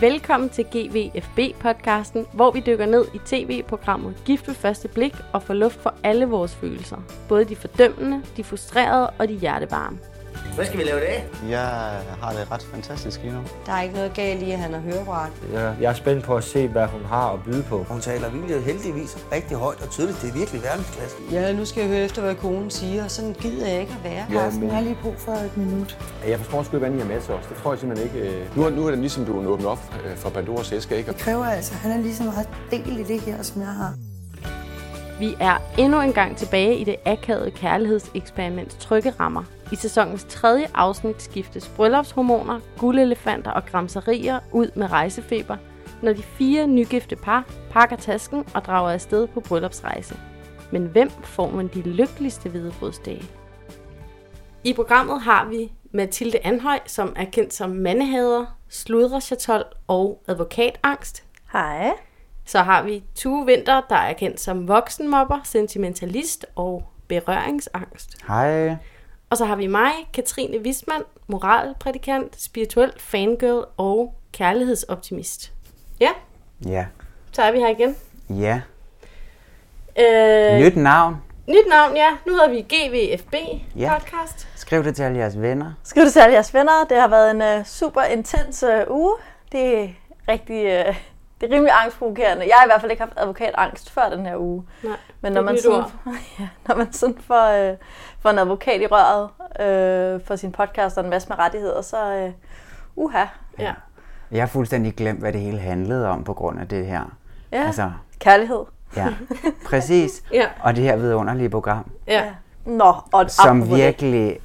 Velkommen til GVFB-podcasten, hvor vi dykker ned i tv-programmet Gift ved første blik og får luft for alle vores følelser. Både de fordømmende, de frustrerede og de hjertevarme. Hvad skal vi lave i dag? Jeg har det ret fantastisk lige nu. Der er ikke noget galt i, at han har høreapparat. Jeg, jeg er spændt på at se, hvad hun har at byde på. Hun taler virkelig heldigvis rigtig højt og tydeligt. Det er virkelig verdensklasse. Ja, nu skal jeg høre efter, hvad konen siger, og sådan gider jeg ikke at være. Ja, Carsten, men- jeg har lige brug for et minut. Jeg forstår sgu ikke, hvad I har med til os. Det tror jeg simpelthen ikke. øh. Nu, er- nu er det ligesom blevet åbnet op øh, for Pandoras æske, ikke? Det kræver altså, han er lige så meget del i det her, som jeg har. Vi er endnu en gang tilbage i det akavede kærlighedseksperiments trygge rammer. I sæsonens tredje afsnit skiftes bryllupshormoner, guldelefanter og gramserier ud med rejsefeber, når de fire nygifte par pakker tasken og drager afsted på bryllupsrejse. Men hvem får man de lykkeligste hvidebrudsdage? I programmet har vi Mathilde Anhøj, som er kendt som mandehader, sludrechatol og advokatangst. Hej. Så har vi Tue Vinter, der er kendt som voksenmobber, sentimentalist og berøringsangst. Hej. Og så har vi mig, Katrine Wismann, moralprædikant, spirituel fangirl og kærlighedsoptimist. Ja, Ja. så er vi her igen. Ja. Øh, Nyt navn. nyt navn, ja. Nu hedder vi GVFB Ja. podcast. Skriv det til alle jeres venner. Skriv det til alle jeres venner. Det har været en uh, super intens uh, uge. Det er rigtig... Uh, det er rimelig angstprovokerende. Jeg har i hvert fald ikke haft advokatangst før den her uge. Nej, Men det når man, sådan, ja, når man sådan får, uh, får en advokat i røret uh, for sin podcast og en masse med rettigheder, så uh, uha. Ja. Jeg har fuldstændig glemt, hvad det hele handlede om på grund af det her. Ja, Altså, kærlighed. ja. Præcis. Ja. Og det her vidunderlige program, Ja. Nå, og som virkelig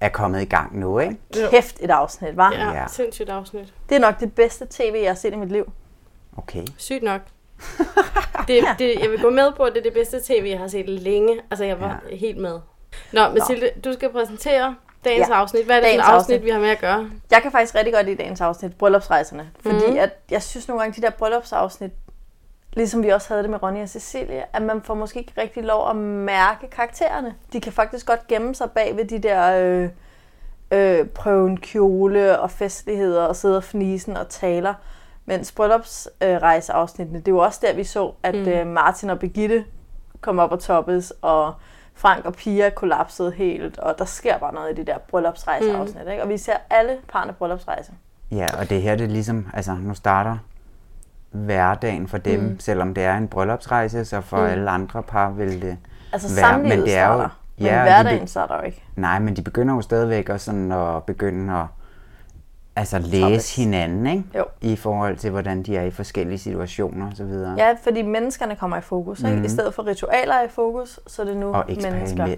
er kommet i gang nu, ikke? det. Kæft et afsnit, var. ja. Ja. Sindssygt afsnit. Det er nok det bedste tv, jeg har set i mit liv. Okay. Sygt nok. Det, det, jeg vil gå med på, at det er det bedste tv, jeg har set længe. Altså, jeg var ja. helt med. Nå, Mathilde, du skal præsentere dagens Ja, afsnit. Hvad er det for et dagens afsnit, afsnit. vi har med at gøre? Jeg kan faktisk rigtig godt lide dagens afsnit, bryllupsrejserne. Fordi Mhm. mm. at jeg synes nogle gange, de der bryllupsafsnit, ligesom vi også havde det med Ronny og Cecilie, at man får måske ikke rigtig lov at mærke karaktererne. De kan faktisk godt gemme sig bag ved de der øh, øh, prøven kjole og festligheder og sidde og fnisen og taler. Mens bryllupsrejseafsnittene, det er jo også der, vi så, at Mm. øh, Martin og Birgitte kom op og toppes, og Frank og Pia kollapsede helt, og der sker bare noget i de der bryllupsrejseafsnit. Mm. Ikke? Og vi ser alle parne bryllupsrejse. Ja, og det her, det er ligesom, altså nu starter hverdagen for dem, mm. selvom det er en bryllupsrejse, så for mm. alle andre par vil det Altså være, samlivet starter, men ja, de hverdagen be- starter jo ikke. Nej, men de begynder jo stadigvæk også sådan at begynde at altså læse Topics. hinanden, ikke? Jo. I forhold til, hvordan de er i forskellige situationer og så videre. Ja, fordi menneskerne kommer i fokus. Ikke? Mhm. I stedet for ritualer er i fokus, så er det nu Og mennesker. også.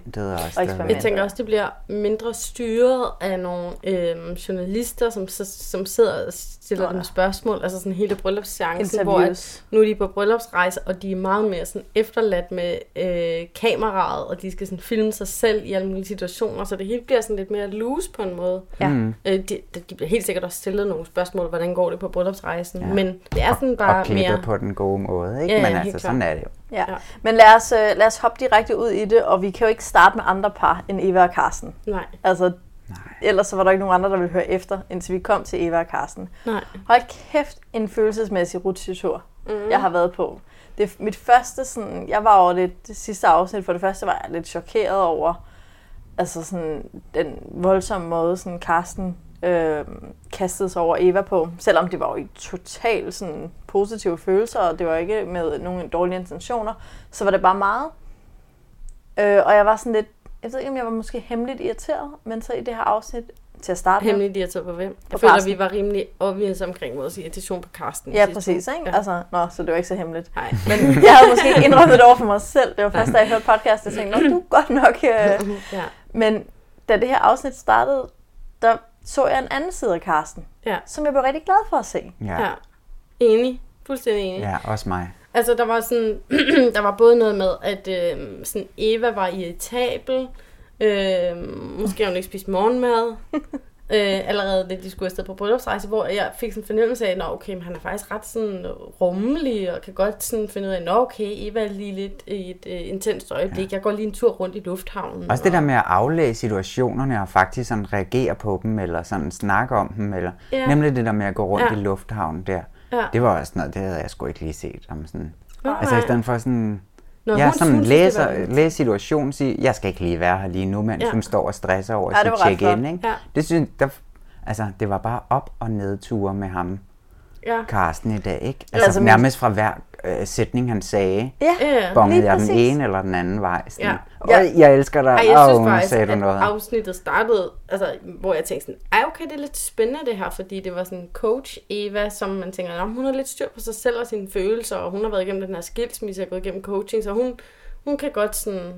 Og eksperimentet. Jeg tænker også, det bliver mindre styret af nogle øhm, journalister, som, så- som sidder og stiller dem spørgsmål. Altså sådan hele bryllupschancen, hvor at nu er de på bryllupsrejse, og de er meget mere sådan efterladt med øh, kameraet, og de skal sådan filme sig selv i alle mulige situationer, så det hele bliver sådan lidt mere loose på en måde. Ja. Mm. Øh, de, de bliver helt sikkert også stillet nogle spørgsmål, hvordan går det på bryllupsrejsen, Ja. men det er sådan bare og mere... på den gode måde, ikke? Ja, ja, Men helt altså, sådan klart. er det jo. Ja. Ja. Men lad os, øh, lad os hoppe direkte ud i det, og vi kan jo ikke starte med andre par end Eva og Karsten. Nej, Altså, Nej. ellers så var der ikke nogen andre, der ville høre efter, indtil vi kom til Eva og Karsten. nej. Hold kæft, en følelsesmæssig rutsjetur, Mm. jeg har været på. Det er mit første sådan, jeg var over det, det sidste afsnit, for det første var jeg lidt chokeret over, altså sådan den voldsomme måde, sådan Karsten øh, kastede sig over Eva på, selvom det var jo i totalt sådan positive følelser, og det var ikke med nogen dårlige intentioner, så var det bare meget. Øh, og jeg var sådan lidt, jeg ved ikke, om jeg var måske hemmeligt irriteret, men så i det her afsnit, til at starte med, Hemmeligt irriteret på hvem? På Jeg føler, Carsten. vi var rimelig obvious omkring vores irritation på Karsten. Ja, præcis. Ikke? Ja. Altså, nå, så det var ikke så hemmeligt. Nej. Men jeg havde måske ikke indrømmet det over for mig selv. Det var først, da jeg hørte podcast, jeg tænkte, nå, du er godt nok... Øh. Ja. Men da det her afsnit startede, der så jeg en anden side af Karsten, Ja. som jeg blev rigtig glad for at se. Ja. ja. Enig. Fuldstændig enig. ja, også mig. Altså, der var sådan, der var både noget med, at øh, sådan Eva var irritabel, øh, måske har hun ikke spist morgenmad, øh, allerede da de skulle afsted på bryllupsrejse, hvor jeg fik sådan en fornemmelse af, at okay, men han er faktisk ret sådan rummelig, og kan godt sådan finde ud af, at okay, Eva er lige lidt i et øh, intenst øjeblik. Ja. Jeg går lige en tur rundt i lufthavnen. Også det der med at aflæse situationerne og faktisk sådan reagere på dem, eller sådan snakke om dem, eller Ja. nemlig det der med at gå rundt Ja. i lufthavnen der. Ja. Det var også noget, det havde jeg sgu ikke lige set. Om sådan, Nej. altså i stedet for sådan, Nå, jeg sådan synes, læser, var- læse situationen, sige, jeg skal ikke lige være her lige nu, mens Ja. hun står og stresser over Ja, sit check-in. Ikke? Ja. Det synes der, altså, det var bare op- og nedture med ham, Ja. Karsten, i dag. Ikke? Altså, Altså, nærmest fra hver øh, sætning, han sagde, Ja, bongede jeg den ene eller den anden vej. Sådan, Ja. ja. Og jeg elsker dig, Ej, jeg og synes faktisk, sagde du at noget. afsnittet startede, altså, hvor jeg tænkte sådan, ej okay, det er lidt spændende det her, fordi det var sådan coach Eva, som man tænker, "Nå, hun har lidt styr på sig selv og sine følelser, og hun har været igennem den her skilsmisse og gået igennem coaching, så hun, hun kan godt sådan...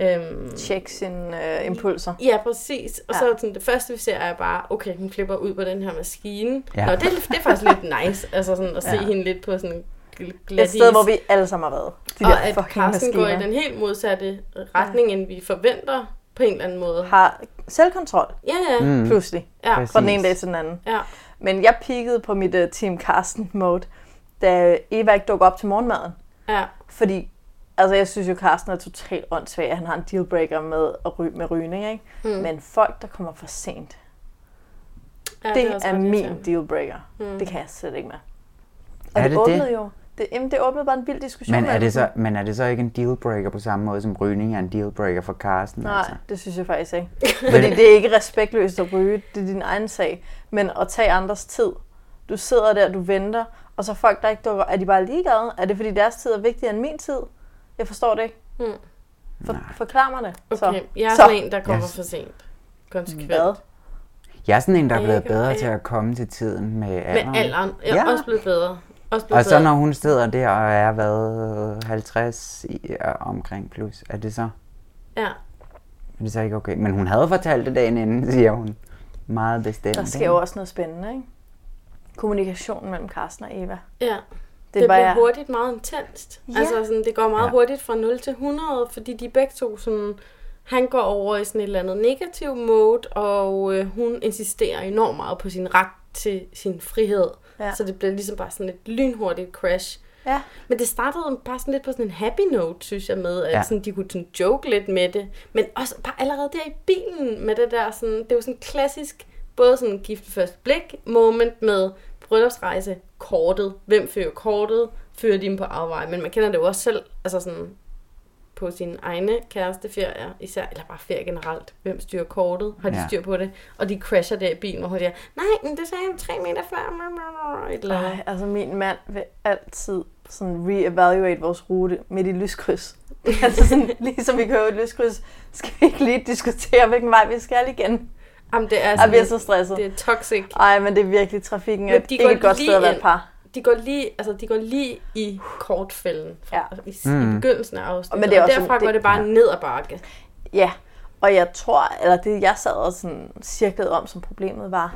Øhm, Tjek sine øh, impulser. Ja, præcis. Og Ja. så sådan, det første, vi ser, er bare, okay, hun flipper ud på den her maskine. Ja. Nå, det, er- det er faktisk lidt nice, altså sådan at se Ja. hende lidt på sådan en gl- Et glat sted, hvor vi alle sammen har været. De og der at Carsten går i den helt modsatte retning, end vi forventer på en eller anden måde. Har selvkontrol, Ja, ja. Mm. pludselig. ja. Præcis. Fra den ene dag til den anden. ja. Men jeg peakede på mit uh, Team Carsten-mode, da Eva ikke dukker op til morgenmaden. ja. Fordi, altså jeg synes jo, Carsten er totalt åndssvag, at han har en dealbreaker med, at ry- med rygning, ikke? Mm. Men folk, der kommer for sent, ja det også er ret min dealbreaker. Mm. Det kan jeg slet ikke med. Og Er det, det det? åbnede jo. Det, jamen, det åbnede bare en vild diskussion. Men er, det så, men er det så ikke en dealbreaker på samme måde, som rygning er en dealbreaker for Carsten? Nej, Altså? det synes jeg faktisk ikke. Fordi det er ikke respektløst at ryge, det er din egen sag. Men at tage andres tid. Du sidder der, du venter, og så folk, der ikke dukker, er de bare ligeglade? Er det fordi deres tid er vigtigere end min tid? Jeg forstår det ikke. Mm. For, forklar mig det. Okay, Så. jeg er Så. sådan en, der kommer Yes. for sent. Konsekvent. Hvad? Jeg er sådan en, der er blevet bedre til at komme til tiden med alderen. Med alderen. Jeg er Ja. også blevet bedre. Også Og så når hun sidder der og er, hvad, 50 i, ja, omkring plus, er det så, Ja. er det så ikke okay? Men hun havde fortalt det dagen inden, siger hun. Meget bestemt. Der sker jo også noget spændende, ikke? Kommunikationen mellem Carsten og Eva. Ja. Det, Det, er bare, bliver hurtigt meget intenst. Ja. Altså sådan, det går meget ja. hurtigt fra 0 til 100, fordi de begge to sådan, han går over i sådan et eller andet negativ mode, og øh, hun insisterer enormt meget på sin ret til sin frihed. Ja. Så det bliver ligesom bare sådan et lynhurtigt crash. Ja. Men det startede bare sådan lidt på sådan en happy note, synes jeg, med, at Ja. sådan, de kunne sådan joke lidt med det. Men også bare allerede der i bilen med det der, sådan, det jo sådan klassisk, både sådan gift første blik moment med bryllupsrejse, kortet. Hvem fører kortet? Fører de dem på afveje? Men man kender det jo også selv, altså sådan på sine egne kæresteferier, især, eller bare ferie generelt. Hvem styrer kortet? Har de Ja. styr på det? Og de crasher der i bilen, hvor hun siger, nej, men det sagde han tre meter før. Et eller andet. Ej, altså min mand vil altid sådan re-evaluate vores rute midt i lyskryds. altså sådan, ligesom vi kører et lyskryds, skal vi ikke lige diskutere, hvilken vej vi skal igen. Jamen, det er, Jeg sådan, bliver så stresset. det er toxic. Ej, men det er virkelig trafikken er Men de ikke et godt sted at være par. De går lige, altså, de går lige i kortfælden fra, Ja. ja. i, Mm. i begyndelsen af afsnittet. Men det er og også derfra sådan- går det bare ja. ned ad bakke. Ja, og jeg tror, eller det jeg sad og sådan cirklede om som problemet var,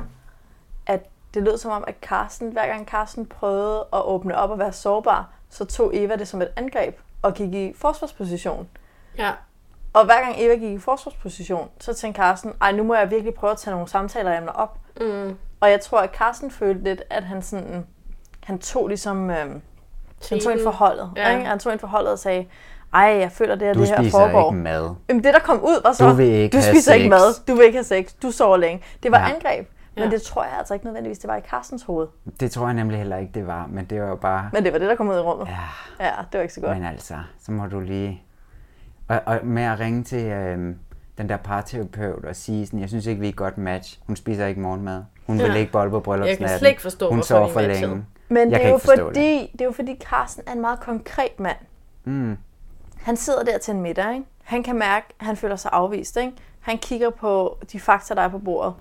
at det lød som om, at Carsten, hver gang Carsten prøvede at åbne op og være sårbar, så tog Eva det som et angreb og gik i forsvarsposition. Ja. Og hver gang Eva gik i forsvarsposition, så tænkte Carsten, ej nu må jeg virkelig prøve at tage nogle samtaleemner op. Mm. Og jeg tror, at Carsten følte lidt, at han sådan, han tog ligesom, øh, han tog ind for holdet. Ja. Ikke? Han tog ind for holdet og sagde, ej, jeg føler det, her, Du det her spiser foregår. ikke mad. Jamen det, der kom ud, var så, Du vil ikke du spiser ikke sex. mad, du vil ikke have sex, du sover længe. Det var Ja. angreb, men Ja. det tror jeg altså ikke nødvendigvis, det var i Carstens hoved. Det tror jeg nemlig heller ikke, det var, men det var jo bare... Men det var det, der kom ud i rummet. Ja, Ja, det var ikke så godt. men altså, så må du lige... Og, og med at ringe til øhm, den der parterapeut og sige sådan, jeg synes ikke, vi er et godt match. Hun spiser ikke morgenmad. Hun Ja. vil ikke bolle på bryllupsnatten. Jeg kan slet ikke forstå, Hun sover for længe. Men Jeg det er, jo fordi, det. er jo fordi, Carsten er en meget konkret mand. Mm. Han sidder der til en middag, ikke? Han kan mærke, at han føler sig afvist, ikke? Han kigger på de fakta, der er på bordet.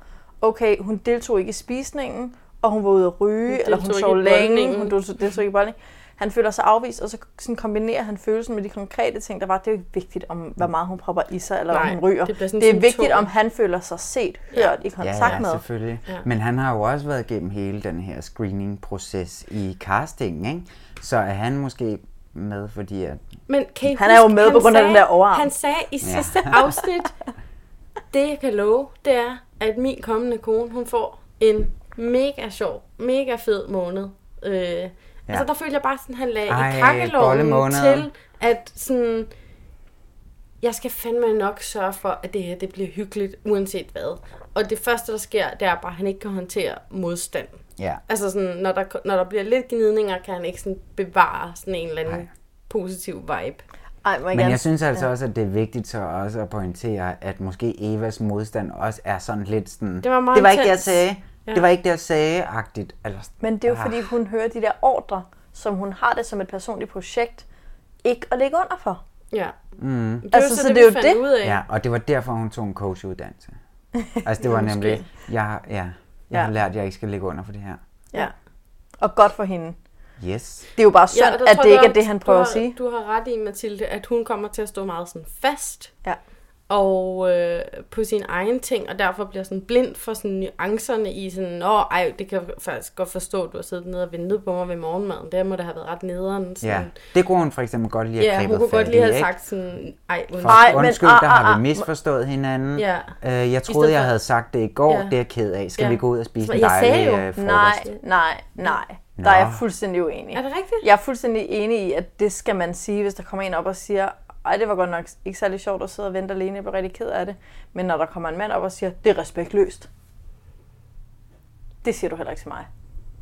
Okay, hun deltog ikke i spisningen, og hun var ude at ryge, Hun eller hun sov længe, boldningen. hun deltog ikke i boldning. Han føler sig afvist, og så sådan kombinerer han følelsen med de konkrete ting, der var. Det er jo ikke vigtigt, om hvor meget hun propper i sig, eller Nej, om hun ryger. det det er vigtigt, om han føler sig set, hørt, Ja. i kontakt Ja, ja, med. selvfølgelig. Ja. Men han har jo også været igennem hele den her screening-proces i castingen, ikke? Så er han måske med, fordi at... Men kan I Han er jo med på grund af den der overarm. Han sagde i Ja. sidste afsnit, det jeg kan love, det er, at min kommende kone, hun får en mega sjov, mega fed måned. Øh, ja. Altså, der følte jeg bare sådan, han lagde Ej, i kakkeloven til, at sådan, jeg skal fandme nok sørge for, at det her det bliver hyggeligt, uanset hvad. Og det første, der sker, det er bare, at han ikke kan håndtere modstand. Ja. Altså sådan, når der, når der bliver lidt gnidninger, kan han ikke sådan bevare sådan en eller anden Nej. positiv vibe. Ej, Men gerne- jeg synes altså også, at det er vigtigt så også at pointere, at måske Evas modstand også er sådan lidt sådan... Det var meget det var ikke det, jeg sagde. Ja. Det var ikke det, jeg sagde-agtigt. Eller, Men det er jo Ah. fordi, hun hører de der ordre, som hun har det som et personligt projekt, ikke at ligge under for. Ja. Mm. Det er Altså, så så det, det er vi jo fandt det. ud af. Ja, og det var derfor, hun tog en coachuddannelse. Altså, det var nemlig... Jeg, har- ja, jeg Ja. har lært, at jeg ikke skal ligge under for det her. Ja. Og godt for hende. Yes. Det er jo bare synd, ja, at det ikke er det, han prøver har, at sige. Du har ret i, Mathilde, at hun kommer til at stå meget sådan fast. Ja. Og øh, på sin egen ting, og derfor bliver sådan blind for sådan nuancerne i sådan, åh, ej, det kan jeg faktisk godt forstå, at du har siddet nede og ventet på mig ved morgenmaden. Det må da have været ret nederen. Sådan. Ja, det kunne hun for eksempel godt lige have ja, hun kunne godt lige have ikke? sagt sådan, ej, For Ej, men- undskyld, ah, der ah, har ah. vi misforstået hinanden. Ja. Øh, jeg troede, jeg havde sagt det i går. Ja. Det er jeg ked af. Skal Ja. vi gå ud og spise en dejlig jo, øh, frokost? Nej, nej, nej. Der Nå. er jeg fuldstændig uenig. Er det rigtigt? Jeg er fuldstændig enig i, at det skal man sige, hvis der kommer en op og siger, ej, det var godt nok ikke særlig sjovt at sidde og vente alene, jeg blev rigtig ked af det. Men når der kommer en mand op og siger, det er respektløst. Det siger du heller ikke til mig.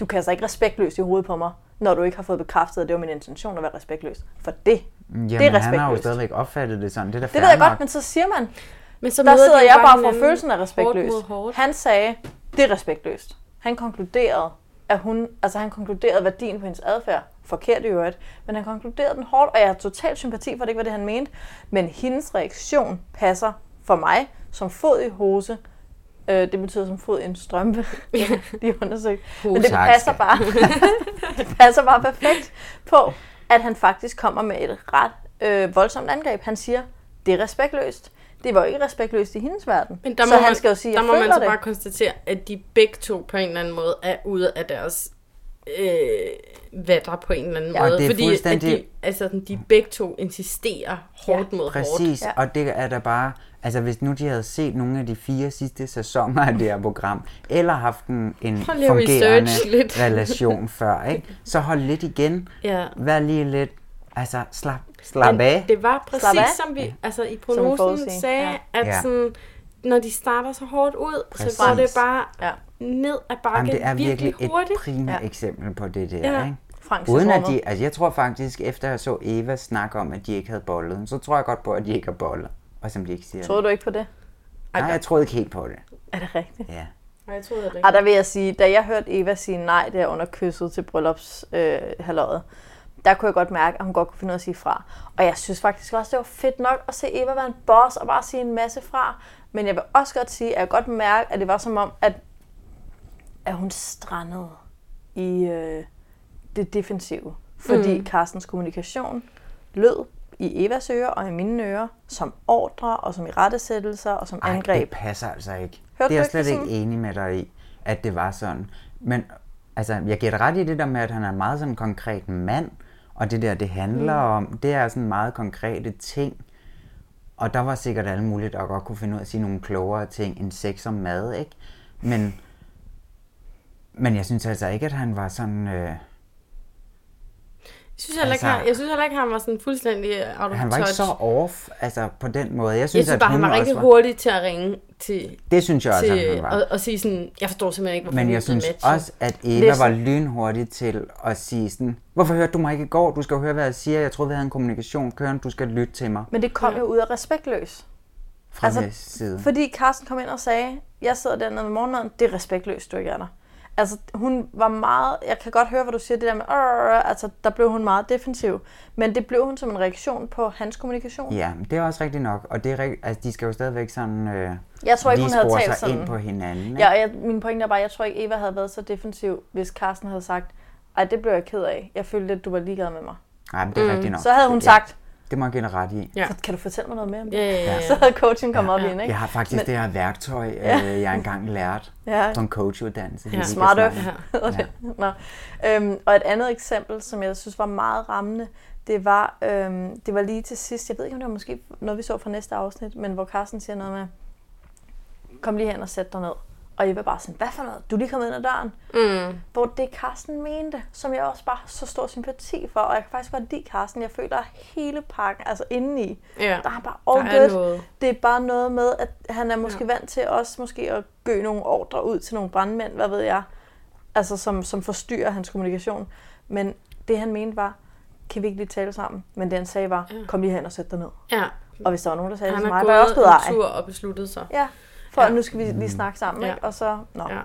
Du kan altså ikke respektløst i hovedet på mig, når du ikke har fået bekræftet, at det var min intention at være respektløs. For det, Jamen, det er han har jo respektløst. stadigvæk opfattet det sådan. Det er da Det ved jeg nok. godt, men så siger man, Men så der sidder de jeg bare for følelsen af respektløs. hårdt. Han sagde, det er respektløst. Han konkluderede, at hun, altså han konkluderede værdien på hendes adfærd. Forkert i øvrigt. Men han konkluderede den hårdt, og jeg har total sympati for, det ikke var det, han mente. Men hendes reaktion passer for mig som fod i hose. Øh, det betyder som fod i en strømpe. De har undersøgt. Men det passer bare, det passer bare perfekt på, at han faktisk kommer med et ret øh, voldsomt angreb. Han siger, det er respektløst. Det var jo ikke respektløst i hendes verden. Men der må så han man, skal jo sige, der jeg må man så det. bare konstatere, at de begge to på en eller anden måde er ude af deres øh, vatter på en eller anden Ja, måde. det er fordi fuldstændig- at de, altså, sådan, de begge to insisterer hårdt mod hårdt. Præcis, ja. og det er der bare... Altså, hvis nu de havde set nogle af de fire sidste sæsoner af det her program, eller haft en, en fungerende research lidt. relation før, ikke? så hold lidt igen. Ja. Vær lige lidt... Altså, slap, slap Men af. det var Slap præcis af. som vi altså i prognosen sagde, ja. ja. at Ja. sådan, når de starter så hårdt ud, Præcis. så går det bare Ja. Ned ad bakken Jamen, det er virkelig et hurtigt. prima Ja. eksempel på det der, Ja. ikke? Frank Uden at de, altså jeg tror faktisk, efter jeg så Eva snakke om, at de ikke havde bollet, så tror jeg godt på, at de ikke har bollet. Og som de ikke siger. Troede du ikke på det? Nej, jeg troede ikke helt på det. Er det rigtigt? Ja. Nej, jeg troede det Ej, ikke. der vil jeg sige, da jeg hørte Eva sige nej der under kysset til bryllups øh, der kunne jeg godt mærke, at hun godt kunne finde ud af at sige fra. Og jeg synes faktisk også, det var fedt nok at se Eva være en boss og bare sige en masse fra. Men jeg vil også godt sige, at jeg godt mærke, at det var som om, at, at hun strandede i øh, det defensive. Fordi mm. Carstens kommunikation lød i Evas ører og i mine ører som ordre og som i rettesættelser og som Ej, angreb. det passer altså ikke. Hørte det er jeg slet ikke sådan? enig med dig i, at det var sådan. Men altså, jeg giver dig ret i det der med, at han er en meget sådan konkret mand, og det der, det handler mm. om, det er sådan meget konkrete ting. Og der var sikkert alle mulige, der godt kunne finde ud af at sige nogle klogere ting end sex og mad, ikke? Men, men jeg synes altså ikke, at han var sådan... Øh, Jeg synes heller ikke, Altså- han, jeg synes heller ikke, han var sådan fuldstændig out of han var ikke touch. så off, altså på den måde. Jeg jeg synes, synes at bare, han var rigtig også hurtig til at ringe til, Det synes jeg også, til at han var. og, og sige sådan, jeg forstår simpelthen ikke, hvorfor Men jeg synes matchet. også, at Eva Listen. var lynhurtig til at sige sådan, hvorfor hørte du mig ikke i går? Du skal jo høre, hvad jeg siger. Jeg troede, vi havde en kommunikation kørende. Du skal lytte til mig Men det kom jo ud af respektløs. fra Altså, altså, side. Fordi Carsten kom ind og sagde, jeg sidder dernede med morgenmaden, det er respektløst, du ikke er der. Altså, hun var meget, jeg kan godt høre, hvad du siger, det der med, altså, der blev hun meget defensiv. Men det blev hun som en reaktion på hans kommunikation. Ja, det er også rigtigt nok. Og det er rigt- altså, de skal jo stadigvæk sådan øh, Jeg tror ikke, hun havde talt sig sådan. ind på hinanden. Ikke? Ja, jeg, min pointe er bare, jeg tror ikke, Eva havde været så defensiv, hvis Carsten havde sagt, ej, det blev jeg ked af. Jeg følte, at du var ligeglad med mig. Nej, men det er rigtigt nok. Så havde hun sagt, Det må jeg give ret i. Ja. så kan du fortælle mig noget mere om det? Ja, ja, ja. Så havde coaching kommet op i hende, ikke? Jeg har faktisk Men- det her værktøj, øh, jeg engang lært Ja. på en coachuddannelse. Ja. Smart hedder det. Nå. Øhm, og et andet eksempel, som jeg synes var meget rammende, det var, øhm, det var lige til sidst, jeg ved ikke, om det var måske noget, vi så fra næste afsnit, men hvor Carsten siger noget med, kom lige hen og sæt dig ned. Og Eva bare sådan, hvad for noget? Du er lige kommet ind ad døren. Mm. Hvor det Carsten mente, som jeg også bare har så stor sympati for. Og jeg kan faktisk godt lide Carsten. Jeg føler hele pakken, altså indeni, Ja, der er bare der all er good. noget. Det er bare noget med, at han er måske ja. vant til også måske at gø nogle ordre ud til nogle brandmænd, hvad ved jeg. Altså som, som forstyrrer hans kommunikation. Men det han mente var, kan vi ikke lige tale sammen? Men det han sagde var, kom lige hen og sæt dig ned. Ja. Og hvis der var nogen, der sagde det Han til har mig, var jeg også blevet gået ej. en tur og besluttet sig. Ja, for ja. nu skal vi lige snakke sammen, Ja. ikke? Og så, nå. Ja.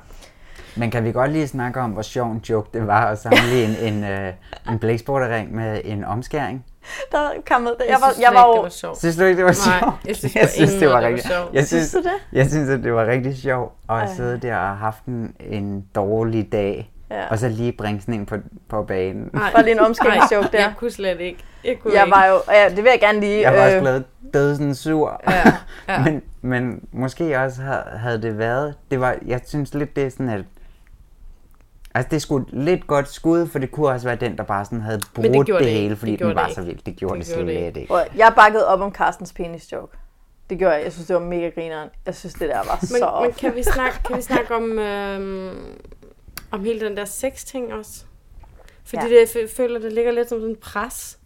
Men kan vi godt lige snakke om, hvor sjov en joke det var at sammenligne en, øh, en blækspruttering med en omskæring? Der kom med det. Jeg, Jeg var, synes jeg var ikke, jo... det var sjovt. Synes du ikke, det var Nej, sjovt? jeg synes jeg synes det var måde, det var rigtig sjovt. Jeg Synes synes, du det? Jeg synes, at det var rigtig sjovt at Ej. sidde der og have haft en, en dårlig dag, Ja. og så lige bringe sådan en på, på banen. Nej. Bare lige en omskæringsjoke der. Jeg kunne slet ikke. Jeg, kunne Jeg ikke. var jo... Ja, det vil jeg gerne lige... Jeg var også øh, blevet dødsens sur. Ja, ja. men, men måske også havde, havde det været... Det var, jeg synes lidt, det er sådan, at... Altså, det er sgu lidt godt skud, for det kunne også være den, der bare sådan havde det brudt det, det ikke. hele, fordi Det den var det så ikke. vild. Det gjorde Det det, gjorde det slet ikke. Prøv at- Jeg bakkede op om Carstens penis joke. Det gjorde jeg. Jeg synes, det var mega grineren. Jeg synes, det der var så Men, off. men kan, vi snakke, kan vi snakke om, øhm, om hele den der sex-ting også? Fordi Ja. det, jeg fø- føler, det ligger lidt som sådan en pres.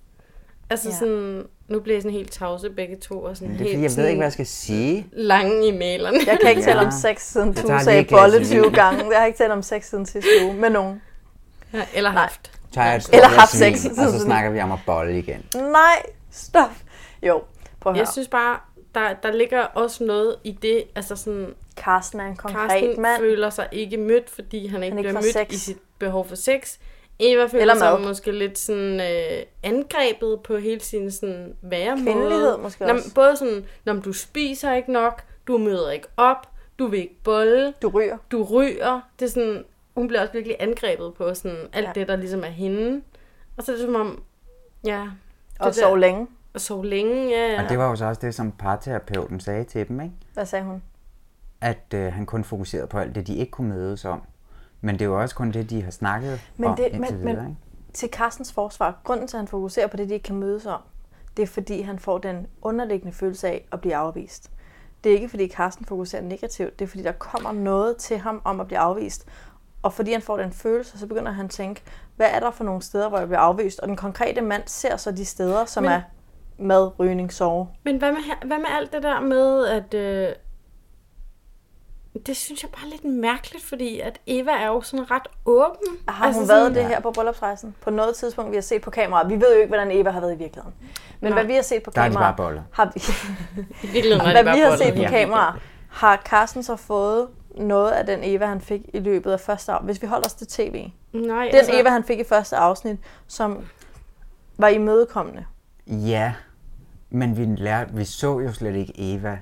Altså Ja. sådan, nu bliver jeg sådan helt tavse begge to, og sådan det er helt fordi, jeg ved ikke, hvad jeg skal sige. lange i mailerne. Jeg kan ikke Ja. tale om sex siden du sagde bolle vin. 20 gange. Jeg har ikke talt om sex siden sidste uge med nogen. Ja, eller haft. Jeg Eller haft sex. Og så snakker vi om at bolle igen. Nej, stop. Jo, prøv at høre. Jeg synes bare, der, der ligger også noget i det, altså sådan, Carsten er en konkret Carsten mand. føler sig ikke mødt, fordi han ikke ikke bliver mødt sex. i sit behov for sex. Eva føler Eller sig måske lidt sådan øh, angrebet på hele sin sådan væremåde. Kvindelighed måske Nå, også. Både sådan, når du spiser ikke nok, du møder ikke op, du vil ikke bolle, Du ryger. du ryger. Det er sådan, hun bliver også virkelig angrebet på sådan alt Ja. det, der ligesom er hende. Og så er det som om, ja... Og det sove der- længe. Og sove længe, ja. ja. Og det var jo så også det, som parterapeuten sagde til dem, ikke? Hvad sagde hun? At øh, han kun fokuserede på alt det, de ikke kunne mødes om. Men det er jo også kun det, de har snakket Men om det- indtil men- videre, men- ikke? Til Carstens forsvar, grunden til, at han fokuserer på det, de ikke kan mødes om, det er fordi, han får den underliggende følelse af at blive afvist. Det er ikke fordi, Carsten fokuserer negativt, det er fordi, der kommer noget til ham om at blive afvist. Og fordi han får den følelse, så begynder han at tænke, hvad er der for nogle steder, hvor jeg bliver afvist? Og den konkrete mand ser så de steder, som Men- er mad, rygning, sove. Men hvad med, hvad med alt det der med, at... Øh, det synes jeg bare er lidt mærkeligt, fordi at Eva er jo sådan ret åben. Har altså hun sådan- været det her på bryllupsrejsen? På noget tidspunkt, vi har set på kamera. Vi ved jo ikke, hvordan Eva har været i virkeligheden. Men Nej. hvad vi har set på Der er de kamera, bare boller. har vi, er hvad bare vi har set på Ja. kamera, har Carsten så fået noget af den Eva, han fik i løbet af første afsnit. Hvis vi holder os til tv. Nej, Den Eva, han fik i første afsnit, som var imødekommende. Ja, men vi, lærte, vi så jo slet ikke Eva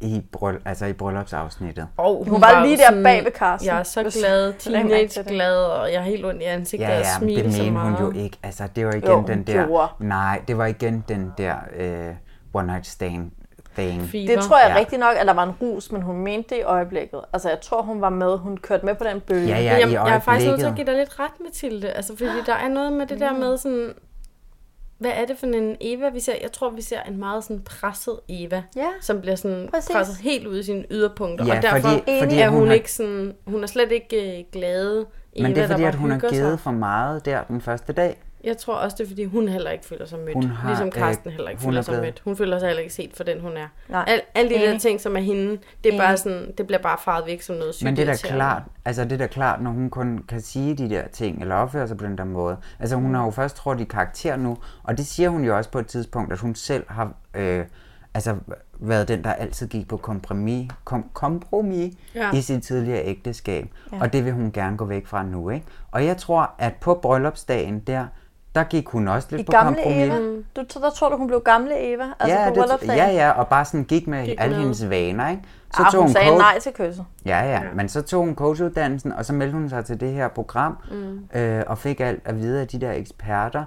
i, bryll, altså i bryllupsafsnittet. Og Hun var lige der bag ved Carsten. Jeg er så glad, Lad mærke til det. teenage-glad, og jeg er helt ondt i ansigtet Ja, og ja, men smiler det mente hun jo ikke. Altså, det var igen Jo, hun den der... gjorde. Nej, det var igen den der øh, one night stand thing. Fever. Det tror jeg Ja. rigtig nok, at der var en rus, men hun mente det i øjeblikket. Altså, jeg tror, hun var med. Hun kørte med på den bølge. Ja, ja, i jeg, jeg er faktisk nødt til at give dig lidt ret, Mathilde. Altså, fordi der er noget med det der med sådan... Hvad er det for en Eva, vi ser? Jeg tror, vi ser en meget sådan presset Eva, Ja, som bliver sådan præcis. presset helt ud i sine yderpunkter. Ja, og derfor fordi- fordi er hun hun, har- ikke sådan... Hun er slet ikke øh, glad Eva, Men det er fordi, at hun har givet sig. for meget der den første dag. Jeg tror også, det er, fordi hun heller ikke føler sig mødt. Hun har, ligesom øh, Karsten heller ikke føler er sig blevet- mødt. Hun føler sig heller ikke set for den, hun er. Nej. Al, alle de der Enig. ting, som er hende, det, er bare sådan, det bliver bare faret væk som noget sygt Men det er da klart, altså det er da klart, når hun kun kan sige de der ting, eller opføre sig på den der måde. Altså hun har jo først trådt i karakter nu, og det siger hun jo også på et tidspunkt, at hun selv har øh, altså, været den, der altid gik på kompromis, kom, kompromis ja. i sit tidligere ægteskab. Ja. Og det vil hun gerne gå væk fra nu, ikke? Og jeg tror, at på bryllupsdagen der, der gik hun også lidt I på gamle kompromis. Eva. Du, der tror du, hun blev gamle Eva? Altså ja, på det, ja, ja, og bare sådan gik med Gik alle med. hendes vaner, ikke? Så ah, hun, sagde coach- nej til kysset. Ja, ja, men så tog hun coachuddannelsen, og så meldte hun sig til det her program, mm. øh, og fik alt at vide af de der eksperter.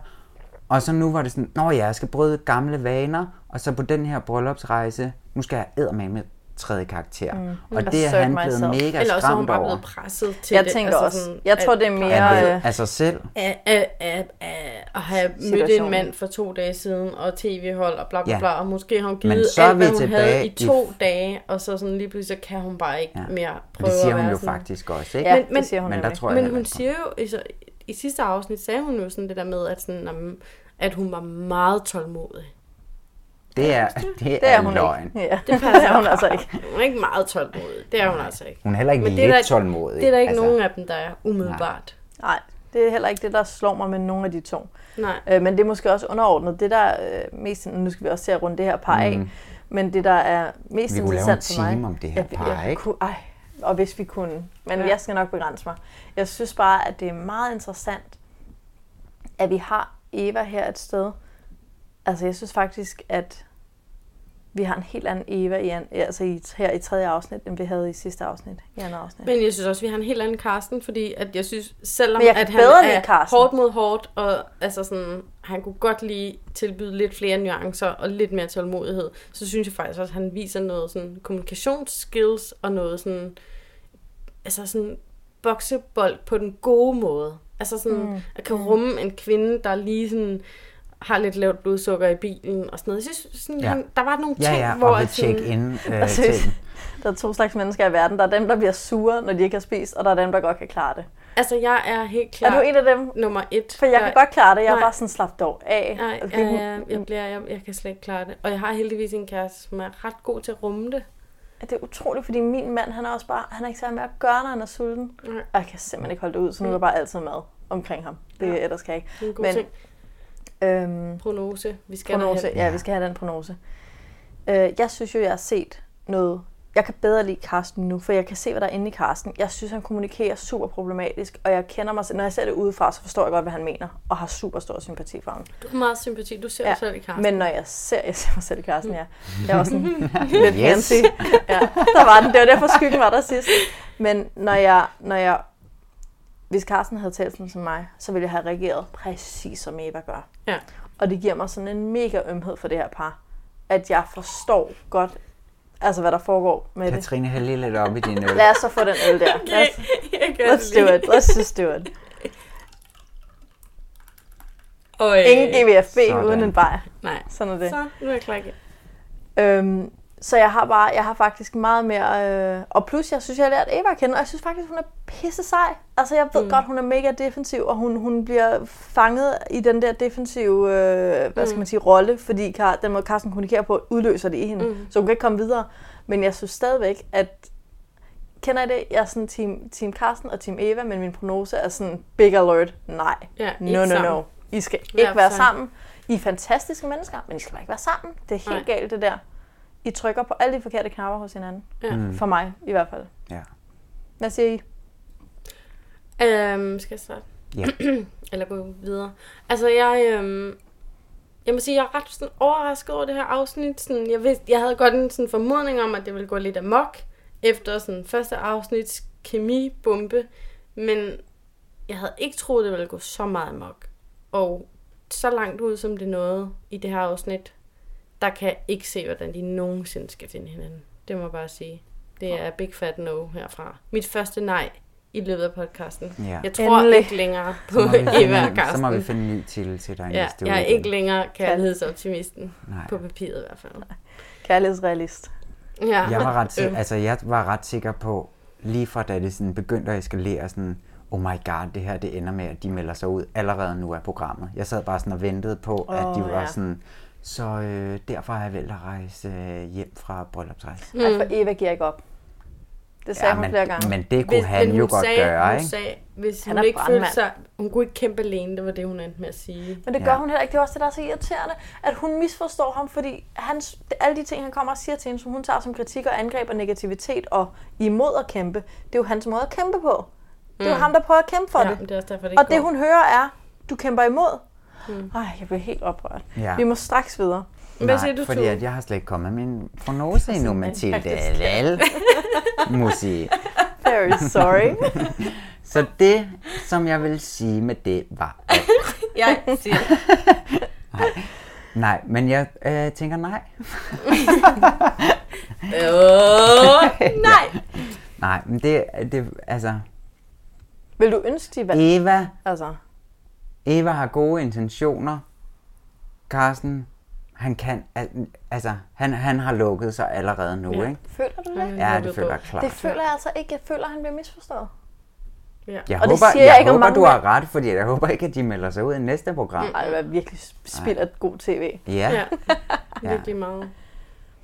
Og så nu var det sådan, nå ja, jeg skal bryde gamle vaner, og så på den her bryllupsrejse, nu skal jeg eddermame tredje karakter. Mm. Og det er han blevet mega Eller også er hun skræmt bare blevet presset til Jeg det. tænker også. sådan, Jeg tror, det er at- mere- Af, øh, af sig selv. af, af, af, af at have mødt en mand for to dage siden, og tv-hold, og bla bla Ja. bla, og måske har hun givet alt, hvad hun havde i i- to dage, og så sådan lige pludselig, så kan hun bare ikke Ja. mere prøve det siger at hun være jo sådan. faktisk også, ikke? Ja, Men- det men- siger hun Men der tror jeg Men hun siger jo, i, så, i sidste afsnit sagde hun jo sådan det der med, at, sådan, at hun var meget tålmodig. Det er, det Det er, er hun løgn. ikke. Ja, Det passer er hun altså ikke. Hun er ikke meget tålmodig. Det er hun altså ikke. Hun er heller ikke Men lidt det er der- tålmodig. Det er der ikke altså. nogen af dem, der er umiddelbart. Nej, det er heller ikke det, der slår mig med nogen af de to. Nej. Øh, men det er måske også underordnet. Det der er øh, mest, nu skal vi også til at runde det her par af, Mm. men det der er mest Vi kunne lave en interessant for mig... time om det her jeg, par, jeg, ikke? Kunne, ej, og hvis vi kunne. Men ja. jeg skal nok begrænse mig. Jeg synes bare, at det er meget interessant, at vi har Eva her et sted. Altså, jeg synes faktisk, at vi har en helt anden Eva i, an, altså i, her i tredje afsnit, end vi havde i sidste afsnit, i andet afsnit. Men jeg synes også, vi har en helt anden Karsten, fordi at jeg synes, selvom jeg at han er Carsten. hårdt mod hårdt, og altså sådan, han kunne godt lige tilbyde lidt flere nuancer og lidt mere tålmodighed, så synes jeg faktisk også, at han viser noget sådan kommunikationsskills og noget sådan, altså sådan boksebold på den gode måde. Altså sådan, mm. at kan rumme en kvinde, der lige sådan har lidt lavt blodsukker i bilen og sådan noget. Jeg synes, sådan, Ja. ja. han, der var nogle Ja, ting, ja, hvor og ved at sådan- check-in øh, Og ting. Der er to slags mennesker i verden. Der er dem, der bliver sure, når de ikke har spist, og der er dem, der godt kan klare det. Altså, jeg er helt klar. Er du en af dem? Nummer et. For jeg der- kan godt klare det. Jeg er Nej. bare sådan slap dog af. Nej, Altså, ja, ja, jeg, bliver, jeg, jeg kan slet ikke klare det. Og jeg har heldigvis en kæreste, som er ret god til at rumme det. Det er utroligt, fordi min mand, han er også bare, han er ikke særlig med at gøre, når han er sulten. Nej. Og jeg kan simpelthen ikke holde det ud, så nu er der bare altid mad omkring ham. Det Ja. ja. ellers kan jeg Det er en ikke. god Men, ting. Øhm, Prognose. Vi skal prognose, derhen. ja, vi skal have den prognose. Øh, jeg synes jo, jeg har set noget. Jeg kan bedre lide Karsten nu, for jeg kan se, hvad der er inde i Karsten. Jeg synes, han kommunikerer super problematisk, og jeg kender mig selv. Når jeg ser det udefra, så forstår jeg godt, hvad han mener, og har super stor sympati for ham. Du har meget sympati. Du ser ja. dig selv i Karsten. Men når jeg ser, jeg ser mig selv i Karsten, ja. Jeg var sådan lidt Yes. fancy. Ja, der var den. Det var derfor skyggen var der sidst. Men når jeg, når jeg, hvis Karsten havde talt sådan som mig, så ville jeg have reageret præcis som Eva gør. Ja. Og det giver mig sådan en mega ømhed for det her par, at jeg forstår godt, altså hvad der foregår med det. Katrine, hæld lige lidt op i din øl. Lad os så få den øl der. Lad os, jeg let's do it. Let's just do it. Øh, Ingen GVFB Sådan. uden en bajer. Nej. Sådan er det. Så nu er jeg klar igen. Øhm, så jeg har bare, jeg har faktisk meget mere, øh, og plus jeg synes, jeg har lært Eva at kende, og jeg synes faktisk, hun er pisse sej. Altså jeg ved mm. godt, hun er mega defensiv, og hun, hun bliver fanget i den der defensive, øh, hvad skal Mm. man sige, rolle, fordi Kar, den måde Carsten kommunikerer på, udløser det i hende, Mm. så hun kan ikke komme videre. Men jeg synes stadigvæk, at Kender I det? Jeg er sådan team, team Carsten og team Eva, men min prognose er sådan big alert. Nej. Ja, no, no, sammen. no. I skal ikke være sammen. I er fantastiske mennesker, men I skal bare ikke være sammen. Det er helt Nej. galt, det der. I trykker på alle de forkerte knapper hos hinanden. Ja. Mm. For mig, i hvert fald. Ja. Hvad siger I? Øhm, skal jeg starte? Ja. Eller gå videre. Altså, jeg, øhm, jeg må sige, jeg er ret sådan, overrasket over det her afsnit. Sådan, jeg, vidste, jeg havde godt en sådan, formodning om, at det ville gå lidt amok efter sådan, første afsnits kemibombe. Men jeg havde ikke troet, det ville gå så meget amok. Og så langt ud, som det nåede i det her afsnit, der kan jeg ikke se, hvordan de nogensinde skal finde hinanden. Det må jeg bare sige. Det er big fat no herfra. Mit første nej i løbet af podcasten. Ja. Jeg tror Endelig. ikke længere på Eva og så må vi finde en ny titel til dig Ja, næste jeg er ikke længere kærlighedsoptimisten. Nej. På papiret i hvert fald. Kærlighedsrealist. Ja. Jeg var, ret, Øh. si- altså, jeg var ret sikker på, lige fra da det sådan begyndte at eskalere, sådan, oh my god, det her det ender med, at de melder sig ud allerede nu af programmet. Jeg sad bare sådan og ventede på, oh, at de var ja. sådan, så øh, derfor har jeg valgt at rejse øh, hjem fra bryllupsrejse. Mm. For Eva giver ikke op. Det sagde Ja, hun men- flere gange. men det kunne Hvis- han jo godt sagde, gøre, hun ikke? Sagde, hvis Han hun ikke følte brandmand. sig... Hun kunne ikke kæmpe alene, det var det, hun endte med at sige. Men det gør Ja. hun heller ikke. Det er også det, der er så irriterende, at hun misforstår ham, fordi hans, alle de ting, han kommer og siger til hende, som hun tager som kritik og angreb og negativitet og imod at kæmpe, det er jo hans måde at kæmpe på. Det er jo Mm. ham, der prøver at kæmpe for ja, det. det er også derfor, det Og ikke det, går. hun hører, er, du kæmper imod. Mm. Ej, jeg bliver helt oprørt. Ja. Vi må straks videre. Hvad Nej, siger du, fordi at jeg har slet ikke kommet med min prognose endnu, Mathilde. Vel, Musi. Very sorry. Så det, som jeg vil sige med det, var... At, Jeg siger... nej, men jeg øh, tænker nej. Øh, nej! Nej, men det, det altså... Vil du ønske, de valg? Eva Altså, Eva har gode intentioner. Carsten, han kan, al- altså, han, han har lukket sig allerede nu, Ja. ikke? Føler du det? Ja, det føler jeg klart. Det føler jeg altså ikke. Jeg føler, han bliver misforstået. Ja. Jeg Og det håber, siger jeg, jeg ikke om håber mange du har ret, fordi jeg håber ikke, at de melder sig ud i næste program. Ej, det var virkelig spild af god tv. Ja. Ja. Virkelig meget.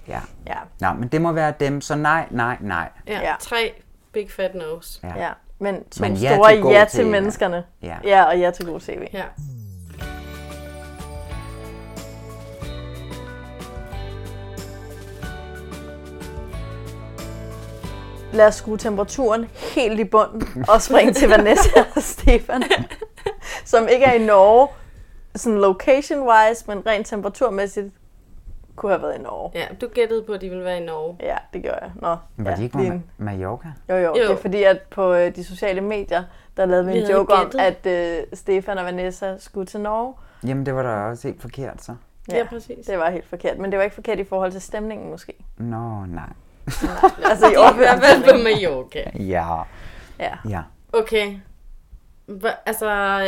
Ja. Ja. Nå, men det må være dem, så nej, nej, nej. Ja. Ja. Tre big fat nose. Ja. Ja. Men to Men ja store til ja til TV. menneskerne. Ja. ja, og ja til god tv. Ja. Lad os skrue temperaturen helt i bunden og springe til Vanessa og Stefan, som ikke er i Norge, sådan location-wise, men rent temperaturmæssigt kunne have været i Norge. Ja, du gættede på, at de ville være i Norge. Ja, det gjorde jeg. Nå, Men var ja, de ikke på en- Mallorca? Jo, jo, Jo. det er fordi, at på øh, de sociale medier, der lavede vi Vi en joke om, gættet. at øh, Stefan og Vanessa skulle til Norge. Jamen, det var da også helt forkert, så. Ja, præcis. Det var helt forkert, men det var ikke forkert i forhold til stemningen måske. Nå, nej. Altså i er hvert fald på Mallorca. Ja. Ja. Ja. Okay. Hva- Altså,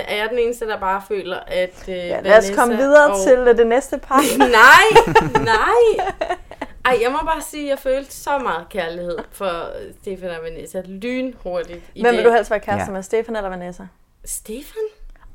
er jeg den eneste, der bare føler, at øh, ja lad os komme videre og... til øh, det næste par. nej, nej. Ej, jeg må bare sige, at jeg følte så meget kærlighed for Stefan og Vanessa lynhurtigt. i Hvem vil det. du helst være kæreste Ja. med, Stefan eller Vanessa? Stefan?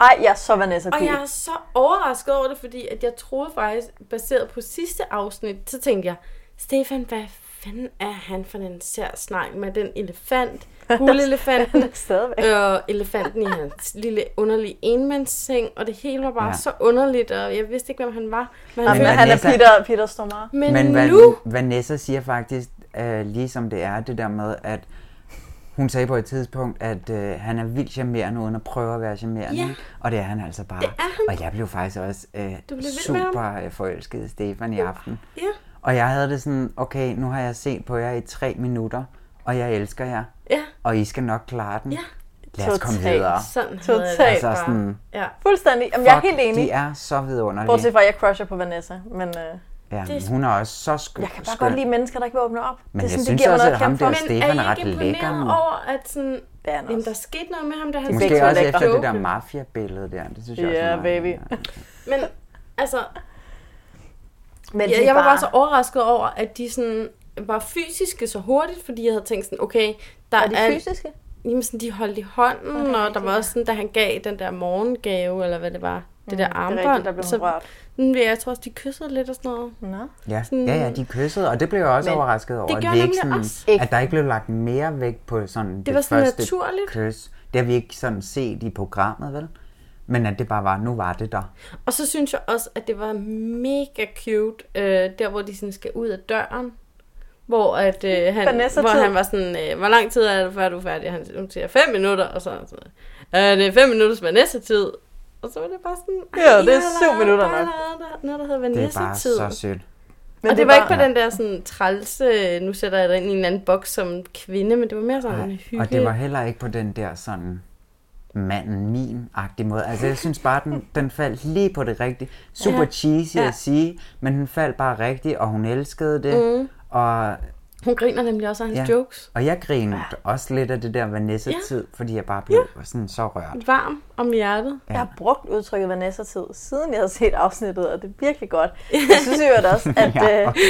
Ej, jeg er så Vanessa Og Pihl. jeg er så overrasket over det, fordi at jeg troede faktisk, baseret på sidste afsnit, så tænkte jeg, Stefan, hvad fanden er han for en sær snak med den elefant, guldelefanten, Han og elefanten i hans lille underlige enmandsseng, og det hele var bare Ja. så underligt, og jeg vidste ikke, hvem han var. Men Jamen, Men han er Vanessa- Peter, Peter Stormare. men, Men nu... Vanessa siger faktisk, øh, ligesom det er, det der med, at hun sagde på et tidspunkt, at øh, han er vildt charmerende, uden at prøve at være charmerende. Ja. Og det er han altså bare. Det er han. Og jeg blev faktisk også øh, blev super øh, forelsket i Stefan i aften. Ja. Og jeg havde det sådan, okay, nu har jeg set på jer i tre minutter, og jeg elsker jer. Ja. Og I skal nok klare den. Ja. Lad os komme videre. Sådan Totalt. Altså sådan, Ja. Fuldstændig. Jamen, jeg er helt enig. De er så vidunderlige. Bortset fra, at jeg crusher på Vanessa. Men øh, Ja, Det er- hun er også så skøn. jeg kan bare godt lide mennesker, der ikke vil åbne op. Men det er jeg sådan, synes det giver mig også, noget at ham der for. Stefan Men er ret lækker nu. over, at sådan, er jamen, også. der skete noget med ham, da han Måske er også efter det der mafia-billede der. Det synes jeg også Ja, er meget- baby. Men altså, Men jeg, jeg var bare så overrasket over, at de sådan var fysiske så hurtigt, fordi jeg havde tænkt sådan, okay, der Er de fysiske? Jamen sådan, de holdt i hånden, og der var også sådan, da han gav den der morgengave, eller hvad det var, det der Mm, det er armbånd. rigtigt, der blev så, rørt. Mm, jeg tror også, de kyssede lidt og sådan noget. Nå. Ja, Sådan- ja, ja, de kyssede, og det blev jeg også Men overrasket over. det at, gjorde vi ikke sådan, også. at der ikke blev lagt mere vægt på sådan det, var sådan første naturligt. kys. Det har vi ikke sådan set i programmet, vel? Men at det bare var, nu var det der. Og så synes jeg også, at det var mega cute, øh, der hvor de sådan skal ud af døren. Hvor, at, øh, han, Vanessa hvor tid. han var sådan, øh, hvor lang tid er det, før du er færdig? Han hun siger, fem minutter, og så så, øh, det er fem minutters Vanessa-tid. Og så var det bare sådan, Ja, det er syv minutter der er nok. Noget, der hedder Det er bare Vanessa-tid. så sødt. Men og det, var ikke på den der sådan trælse, nu sætter jeg dig ind i en anden boks som kvinde, men det var mere sådan en Nej, hygge. og det var heller ikke på den der sådan manden min-agtige måde. Altså jeg synes bare, den, den faldt lige på det rigtige. Super Ja. cheesy Ja. at sige, men den faldt bare rigtigt, og hun elskede det. Mm. Og, Hun griner nemlig også af hans Ja. jokes. og jeg grinede også lidt af det der Vanessa-tid, fordi jeg bare blev sådan så rørt. Varm om hjertet. Jeg har brugt udtrykket Vanessa-tid, siden jeg har set afsnittet, og det er virkelig godt. Jeg synes jo også, at... Ja, øh, okay.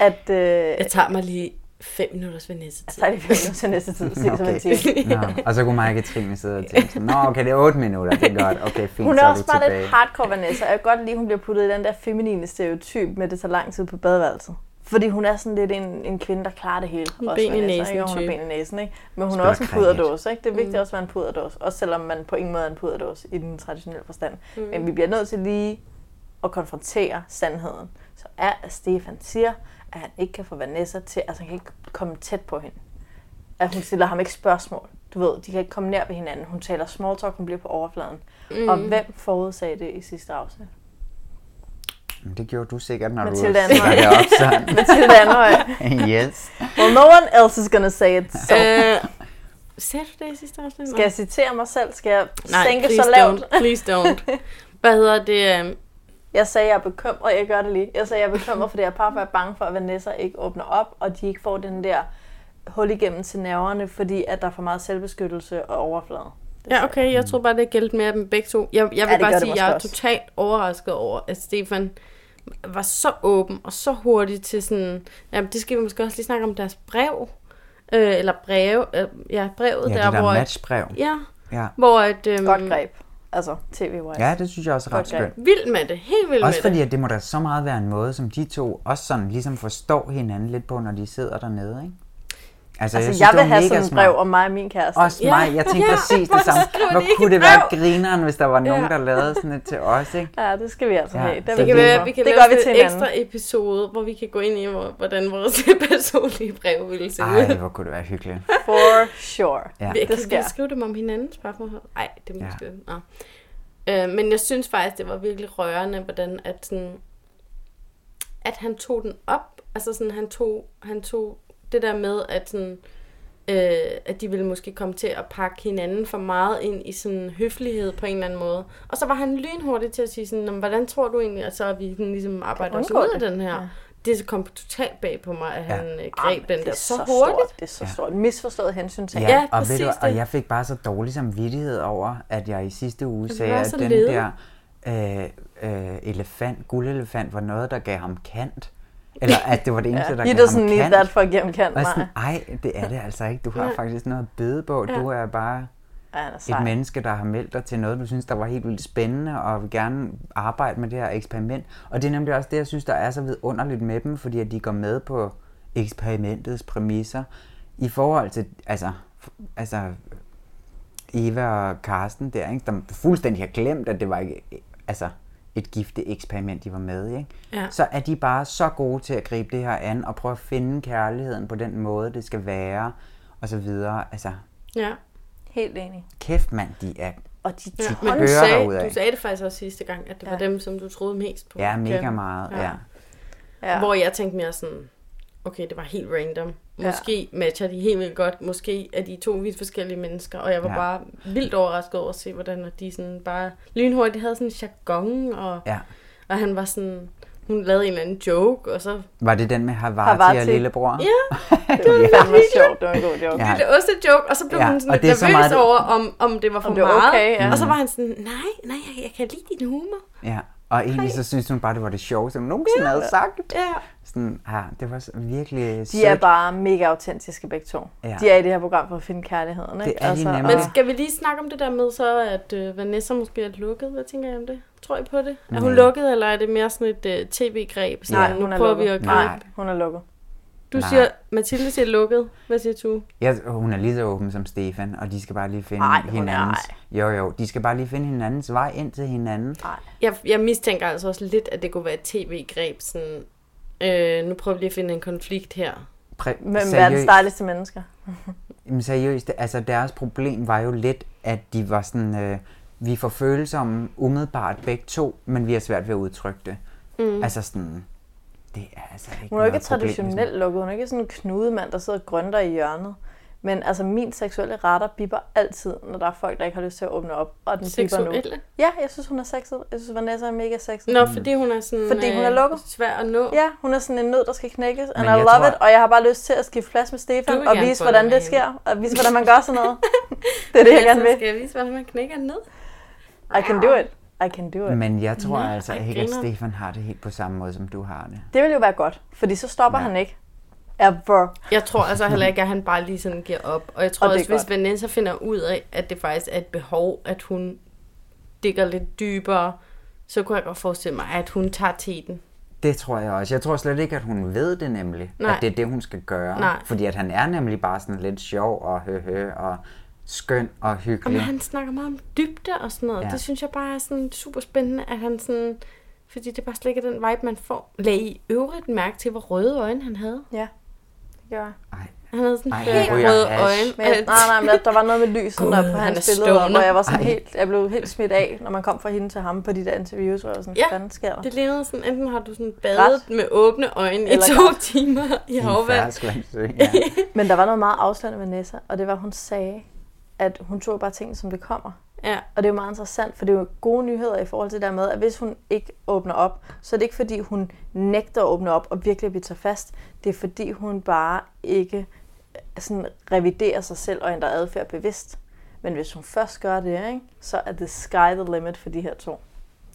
at øh, Jeg tager mig lige fem minutters Vanessa-tid. så er det virkelig til næste tid, se som en time. Nå, og så kunne mig og Katrine sidde og tænke Nå, okay, det er 8 minutter, det er godt, okay, fint, Hun så er er også bare tilbage. lidt hardcore Vanessa, og jeg kan godt lide, at hun bliver puttet i den der feminine stereotyp med, at det tager lang tid på badeværelset. Fordi hun er sådan lidt en, en kvinde, der klarer det hele. Også ben i næsen ikke? Hun har ben i næsen, ikke? Men hun er også en cricket. puderdåse, ikke? Det er vigtigt også at være en puderdåse. Også selvom man på ingen måde er en puderdåse i den traditionelle forstand. Mm. Men vi bliver nødt til lige at konfrontere sandheden. Så er, at Stefan siger, at han ikke kan få Vanessa til, altså han kan ikke komme tæt på hende. At hun stiller ham ikke spørgsmål. Du ved, de kan ikke komme nær ved hinanden. Hun taler small talk, hun bliver på overfladen. Mm. Og hvem forudsagde det i sidste afsnit? Det gjorde du sikkert, når Mathilde du sætter det op sådan. Mathilde Anhøj. yes. Well, no one else is gonna say it. So. Øh, sagde du det i sidste afsnit? Skal jeg citere mig selv? Skal jeg Nej, sænke så lavt? Don't. Please don't. Hvad hedder det? øhm, Jeg sagde, jeg er bekymret. Jeg gør det lige. Jeg sagde, jeg er bekymret, fordi jeg er bare for, jeg er bange for, at Vanessa ikke åbner op, og de ikke får den der hul igennem til nerverne, fordi at der er for meget selvbeskyttelse og overflade. Ja, okay, jeg tror bare, det gældte mere dem begge to. Jeg, jeg vil det gør bare det sige, at jeg er også. totalt overrasket over, at Stefan var så åben og så hurtig til sådan... Jamen, det skal vi måske også lige snakke om deres brev. Øh, eller breve. Øh, ja, brevet Ja, der, det der hvor... matchbrev. Ja, Ja. hvor at... Øhm, Godt greb. Altså, tv-wise. ja, det synes jeg også er ret skønt. Vild med det, helt vild Også med fordi, det. at det må da så meget være en måde, som de to også sådan ligesom forstår hinanden lidt på, når de sidder dernede, ikke? Altså, jeg, synes, jeg vil have mega sådan et brev om mig og min kæreste. Også Ja, mig. Jeg tænkte ja. præcis det samme. Hvor kunne det et være grineren, hvis der var nogen, Ja. der lavede sådan et til os, ikke? Ja, det skal vi altså Ja, have. Det, Det vi kan være, vi kan det lave vi til en ekstra episode, hvor vi kan gå ind i, hvor- hvordan vores personlige brev ville se Ej, ud. hvor kunne det være hyggeligt. For sure. Ja. Vi, det kan sker. vi skrive dem om hinandens parforhold? Nej, det er måske... Ja. Øh, men jeg synes faktisk, det var virkelig rørende, hvordan at, sådan, at han tog den op. Altså sådan, han tog, han tog det der med, at, sådan, øh, at de ville måske komme til at pakke hinanden for meget ind i sådan høflighed på en eller anden måde. Og så var han lynhurtig til at sige sådan, "Nå, men hvordan tror du egentlig, at så vi sådan, ligesom arbejder os ud af det?" den her? Ja. Det kom totalt bag på mig, at han ja. greb Jamen, den der er så, så hurtigt. Stort. Det er så Ja. stort. Misforstået hensyn til. Ja, Ja, og, ved præcis du, og jeg fik bare så dårlig samvittighed over, at jeg i sidste uge det sagde, at den lede. der øh, øh, elefant, guldelefant, var noget, der gav ham kant. Eller at det var det eneste, Ja. der gav doesn't ham need kant. that for at give ham kant, nej. ej, det er det altså ikke. Du har faktisk noget at bede på. Ja. Du er bare Ja, er et menneske, der har meldt dig til noget, du synes, der var helt vildt spændende, og vil gerne arbejde med det her eksperiment. Og det er nemlig også det, jeg synes, der er så vidunderligt med dem, fordi at de går med på eksperimentets præmisser i forhold til, altså, altså Eva og Karsten der, ikke, der fuldstændig har glemt, at det var ikke, altså, et gifte eksperiment, de var med i, ikke? Ja. så er de bare så gode til at gribe det her an og prøve at finde kærligheden på den måde, det skal være, og så videre. Altså, Ja. Helt enig. kæft mand, de er Og de Ja, men du sagde, du sagde det faktisk også sidste gang, at det var Ja. dem, som du troede mest på. Ja, mega meget. Ja. Ja. ja. Hvor jeg tænkte mere sådan, okay, det var helt random. Måske ja. matcher de helt vildt godt. Måske er de to vidt forskellige mennesker. Og jeg var Ja. ja. bare vildt overrasket over at se, hvordan de sådan bare lynhurtigt havde sådan en jargon. Og, ja. og han var sådan, hun lavede en eller anden joke, og så Var det den med Havarti, Havarti. og lillebror? Ja. det var fandme sjovt. Det var en god joke. Ja. ja. det oste joke, og så blev Ja, ja, hun sådan lidt det er så nervøs meget det- over, om, om det var for Om det var meget. okay, ja. Og så var han sådan, nej, nej, jeg, jeg kan lide din humor. ja. Og egentlig så synes hun bare, det var det sjoveste, hun nogensinde ja. havde sagt. Ja. Sådan, ja, det var så virkelig De er bare mega autentiske begge to. Ja. De er i det her program for at finde kærligheden. Ikke? Det er de nemlig. Men skal vi lige snakke om det der med så, at øh, Vanessa måske er lukket? Hvad tænker jeg om det? Tror I på det? Er hun Nej. lukket, eller er det mere sådan et øh, tv-greb? Sådan, Nej, nu hun er prøver lukket. vi at gribe. Nej. Hun er lukket. Du Nej. siger, Mathilde siger lukket. Hvad siger du? Ja, hun er lige så åben som Stefan, og de skal bare lige finde Ej, hun er hinandens... Jo, jo, de skal bare lige finde hinandens vej ind til hinanden. Jeg, jeg mistænker altså også lidt, at det kunne være et tv-greb. Sådan, øh, nu prøver vi lige at finde en konflikt her. Præ- Hvem er verdens dejligste mennesker? Jamen seriøst, altså deres problem var jo lidt, at de var sådan, øh, vi får følsomme umiddelbart begge to, men vi har svært ved at udtrykke det. Mm. Altså sådan, det er altså ikke Hun er jo ikke traditionelt lukket. Hun er ikke sådan en knudemand, der sidder og grønter i hjørnet. Men altså, min seksuelle retter bipper altid, når der er folk, der ikke har lyst til at åbne op. Og den bipper nu. Seksuelle? Ja, jeg synes, hun er sexet. Jeg synes, Vanessa er mega sexet. Nå, fordi hun er sådan Fordi hun er øh, lukket. svær at nå. Ja, hun er sådan en nød, der skal knækkes. And Men I jeg love tror- it. Og jeg har bare lyst til at skifte plads med Stefan og vise, hvordan det hende. sker. Og vise, hvordan man gør sådan noget. det er det, jeg gerne vil. Skal jeg vise, hvordan man knækker ned? I can do it. I can do it. Men jeg tror Nå, altså ej, ikke, at. Stefan har det helt på samme måde, som du har det. Det vil jo være godt, fordi så stopper Ja. han ikke. Ever. Jeg tror altså heller ikke, at han bare lige sådan giver op. Og jeg tror Og også, hvis godt. Vanessa finder ud af, at det faktisk er et behov, at hun digger lidt dybere, så kunne jeg godt forestille mig, at hun tager teten. Det tror jeg også. Jeg tror slet ikke, at hun ved det nemlig, Nej. at det er det, hun skal gøre. Nej. Fordi at han er nemlig bare sådan lidt sjov og høhø og skøn og Og hyggelig. men han snakker meget om dybde og sådan noget. Ja. Det synes jeg bare er sådan super spændende, at han sådan... Fordi det bare slet ikke er den vibe, man får. Lag i øvrigt mærke til, hvor røde øjne han havde. Ja, det gør jeg. Ej, Han havde sådan Ej, helt røde hash. øjne. Men, nej, nej, men der var noget med lyset på han hans er billeder, stoner. hvor jeg var sådan Ej. helt, jeg blev helt smidt af, når man kom fra hende til ham på de der interviews, hvor jeg var sådan, Ja, hvad sker der? Det lignede sådan, enten har du sådan badet Græs. med åbne øjne i Eller to græs. timer i i en havvand. ja. Men der var noget meget afslørende med Nessa, og det var, hun sagde, at hun tog bare tingene, som det kommer. Ja. Og det er jo meget interessant, for det er jo gode nyheder i forhold til det der med, at hvis hun ikke åbner op, så er det ikke fordi, hun nægter at åbne op og virkelig vil tage fast. Det er fordi, hun bare ikke øh, sådan reviderer sig selv og ændrer adfærd bevidst. Men hvis hun først gør det, ikke, så er the sky the limit for de her to.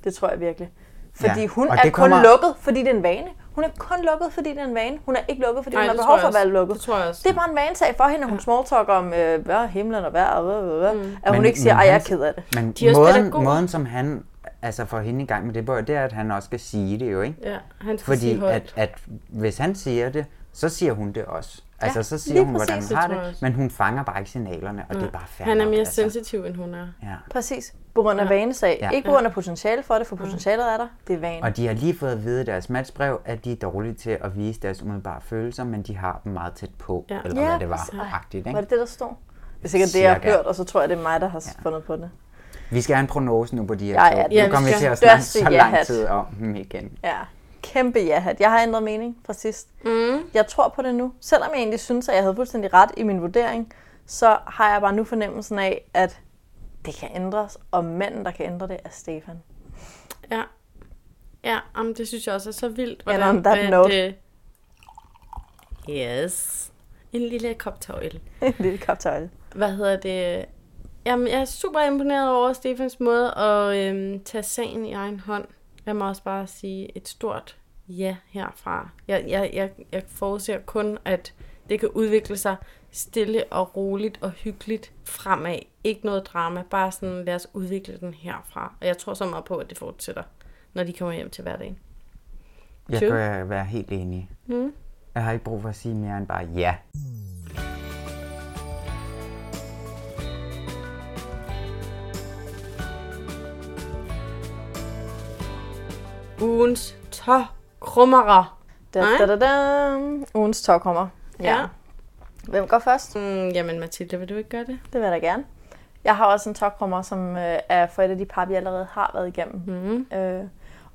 Det tror jeg virkelig. Fordi Ja, hun og er det kun kommer- lukket, fordi det er en vane. Hun er kun lukket, fordi det er en vane. Hun er ikke lukket, fordi Nej, hun har behov for at være lukket. Det tror jeg også. Det er bare en vanesag for hende, at hun smalltalker om øh, hvad, himlen og vejr, og hvad, hvad, hvad, Mm. at hun Men- ikke siger, at jeg er ked af det. Men De er måden, måden, som han altså får hende i gang med det, det er, at han også skal sige det jo, ikke? Ja, han skal Fordi sige at, at hvis han siger det, så siger hun det også. Altså, Ja, så siger lige hun, hvordan præcis. hun har Det men hun fanger bare ikke signalerne, og det er bare fair Han er mere altså. sensitiv, end hun er. Ja. Præcis. På grund af Ja. vanesag. Ja. Ikke på grund af potentiale for det, for potentialet er der. Det er vane. Og de har lige fået at vide i deres matchbrev, at de er dårlige til at vise deres umiddelbare følelser, men de har dem meget tæt på, Ja. eller Ja, hvad det var, agtigt, Var ikke? det det, der stod? Det er sikkert det, jeg har hørt, og så tror jeg, det er mig, der har fundet på det. Vi skal have en prognose nu på de her Ja, to. ja, nu ja, vi kommer vi skal. til at snakke så lang tid om dem igen. Ja, kæmpe ja-hat. Jeg har ændret mening fra sidst. Mm. Jeg tror på det nu. Selvom jeg egentlig synes, at jeg havde fuldstændig ret i min vurdering, så har jeg bare nu fornemmelsen af, at det kan ændres, og manden, der kan ændre det, er Stefan. Ja. Ja, jamen, det synes jeg også er så vildt. And on that note. øh, yes. En lille kop tøjle. En lille kop tøjle. Hvad hedder det? Jamen, jeg er super imponeret over Stefans måde at øhm, tage sagen i egen hånd. Jeg må også bare sige et stort ja herfra. Jeg, jeg, jeg, jeg forudser kun, at det kan udvikle sig stille og roligt og hyggeligt fremad. Ikke noget drama, bare sådan, lad os udvikle den herfra. Og jeg tror så meget på, at det fortsætter, når de kommer hjem til hverdagen. Jeg True. kan være helt enig. Mm. Jeg har ikke brug for at sige mere end bare ja. Ugens tåkrummere. Da, da, da, da. Ugens tårkommer. Ja. Ja. Hvem går først? Mm, jamen Mathilde, vil du ikke gøre det? Det vil jeg da gerne. Jeg har også en topkrummer, som øh, er for et af de par, vi allerede har været igennem. Mm. Øh,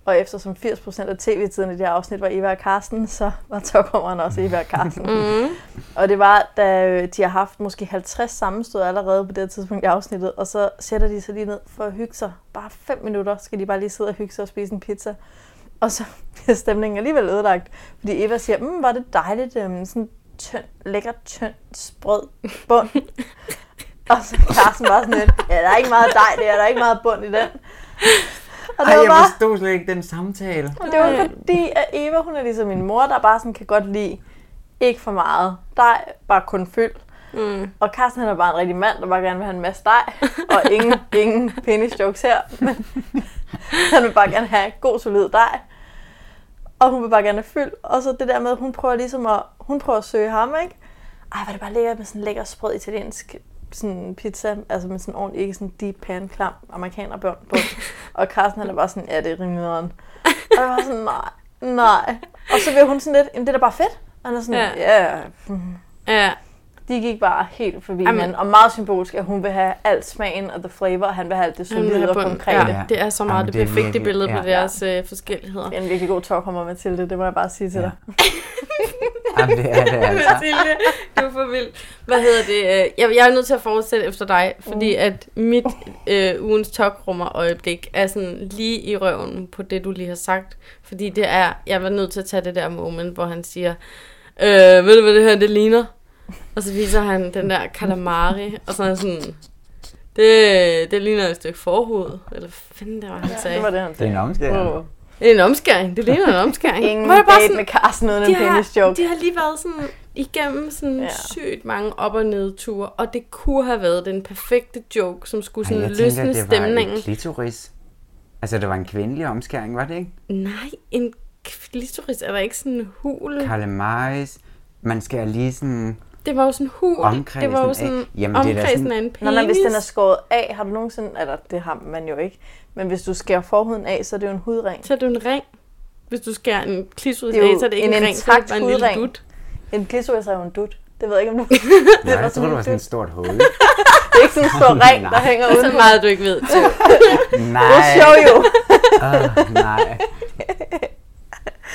og eftersom 80% af tv-tiden i det her afsnit var Eva og Karsten, så var topkrummeren også Eva og Karsten. Mm. og det var, da øh, de har haft måske 50 sammenstød allerede på det tidspunkt i afsnittet, og så sætter de sig lige ned for at hygge sig. Bare 5 minutter skal de bare lige sidde og hygge sig og spise en pizza. Og så bliver stemningen alligevel ødelagt, fordi Eva siger, mm, var det dejligt, øhm, sådan tynd, lækker, tynd, sprød bund. og så Carsten var sådan lidt, ja, der er ikke meget dej der, der er ikke meget bund i den. Og det Ej, var jeg bare, forstod slet ikke den samtale. og det var fordi, at Eva, hun er ligesom min mor, der bare sådan kan godt lide ikke for meget. Dej, bare kun fyld. Mm. Og Carsten han er bare en rigtig mand, der bare gerne vil have en masse dej. Og ingen, ingen penis jokes her. Men han vil bare gerne have god solid dej. Og hun vil bare gerne have fyld. Og så det der med, at hun prøver ligesom at, hun prøver at søge ham, ikke? Ej, er det bare lækkert med sådan en lækker sprød italiensk sådan pizza, altså med sådan ordentlig, ikke sådan deep pan, klam amerikanerbund på. Og Carsten han er bare sådan, ja, det er rimelig. Og jeg var sådan, nej, nej. Og så bliver hun sådan lidt, jamen det er da bare fedt. Og han er sådan, ja, yeah. Ja, De gik bare helt forbi Jamen- hinanden. Og meget symbolisk, at hun vil have alt smagen og the flavor, og han vil have alt det solide og konkrete. Ja, Ja. det er så meget Jamen, det det er perfekte virkelig- billede på ja. deres øh, forskelligheder. Det er en virkelig god talkommer, Mathilde, det må jeg bare sige til Ja. dig. Jamen, det er det altså. Mathilde, du er for vild. Hvad hedder det? øh, Jeg, jeg er nødt til at fortsætte efter dig, fordi at mit øh, ugens tokrummer øjeblik er sådan lige i røven på det, du lige har sagt. Fordi det er, jeg var nødt til at tage det der moment, hvor han siger, øh, ved du hvad det her, det ligner? Og så viser han den der calamari, og så er han sådan, det, det ligner et stykke forhoved. Eller hvad fanden det var, han sagde. Det var det, han Det er en omskæring. Åh. Det er en omskæring. Det ligner en omskæring. Ingen er det bare date sådan- med Carsten uden en penis joke. de har lige været sådan igennem sådan Ja. ja. sygt mange op- og nedture, og det kunne have været den perfekte joke, som skulle Ej, sådan tænkte, løsne at det var stemningen. et klitoris. Altså, det var en kvindelig omskæring, var det ikke? Nej, en klitoris er der ikke sådan en hul. Kalemaris. Man skal lige sådan Det var jo sådan en hul. omkredsen det var jo af. sådan Jamen, det er da omkredsen sådan- af en Nå, penis. nej, hvis den er skåret af, har du nogensinde... Eller det har man jo ikke. Men hvis du skærer forhuden af, så er det jo en hudring. Så er det jo en ring. Hvis du skærer en klitoris Det er jo af, så er det ikke en en, ring, så er det bare en lille hudring. dut. En klitoris er jo en dut. Det ved jeg ikke, om du... Nej, var jeg sådan troede, det var en sådan et dut. stort hul. Det er ikke sådan en stor ring, der Nej. hænger Så udenpå. meget, du ikke ved. Så. Nej. We'll show you. Uh, nej.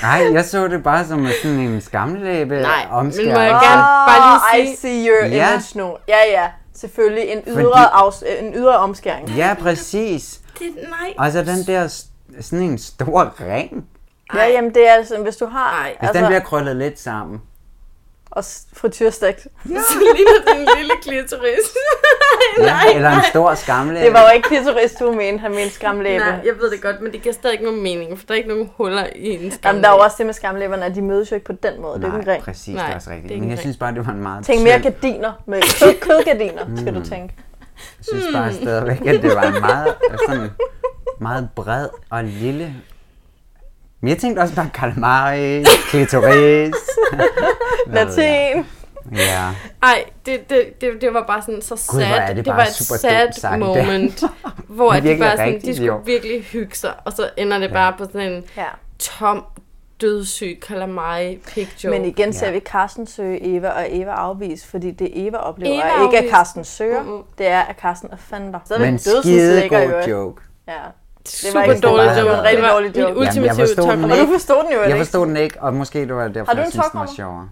Nej, jeg så det bare som sådan en skamlæbe Nej, men omskæring. må jeg gerne bare lige Ah, I sige- see your Ja. image nu. Ja, ja. Selvfølgelig en ydre, Fordi- afs- øh, en ydre omskæring. Ja, præcis. Det, nej. Og så den der sådan en stor ring. Ja, jamen det er altså, hvis du har... Ej. Hvis altså, den bliver krøllet lidt sammen. Og frityrstegt. Ja. Så ligner den lille klitoris. Ja, eller en stor skamlæbe. Det var jo ikke klitoris, du mente. Han mente skamlæbe. Nej, jeg ved det godt, men det giver stadig ikke nogen mening, for der er ikke nogen huller i en skamlæbe. Jamen, der er jo også det med skamlæberne, at de mødes jo ikke på den måde. det er ikke en Nej, præcis, Nej, det er også det er rigtigt. Men en jeg synes bare, det var en meget Tænk mere gardiner. Med kød, kødgardiner, skal du tænke. Jeg synes bare stadigvæk, at det var en meget, sådan, meget bred og lille... Men jeg tænkte også bare calamari, klitoris. Latin. Ja. Ej, det, det, det, det var bare sådan så sad. Gud, hvor er det det bare var et super sad det. moment, hvor de virkelig bare sådan, rigtigt, de skulle jo. virkelig hygge sig, og så ender det Ja. bare på sådan en Ja. tom, dødssyg calamari picture. Men igen ser Ja. vi Carsten søge Eva, og Eva afvise, fordi det Eva oplever Eva er ikke, at. Carsten søger, Mm-mm. det er, at Carsten er fandler. Så er Men det dødsens lækker god øvrigt. joke. Ja. Super var ikke- dårlig det var joke. en rigtig Det var dårlig joke. Jeg ultimative top. den Og du forstod den jo Jeg ikke. forstod den ikke, og måske det var derfor, Har du jeg synes, den var sjovere.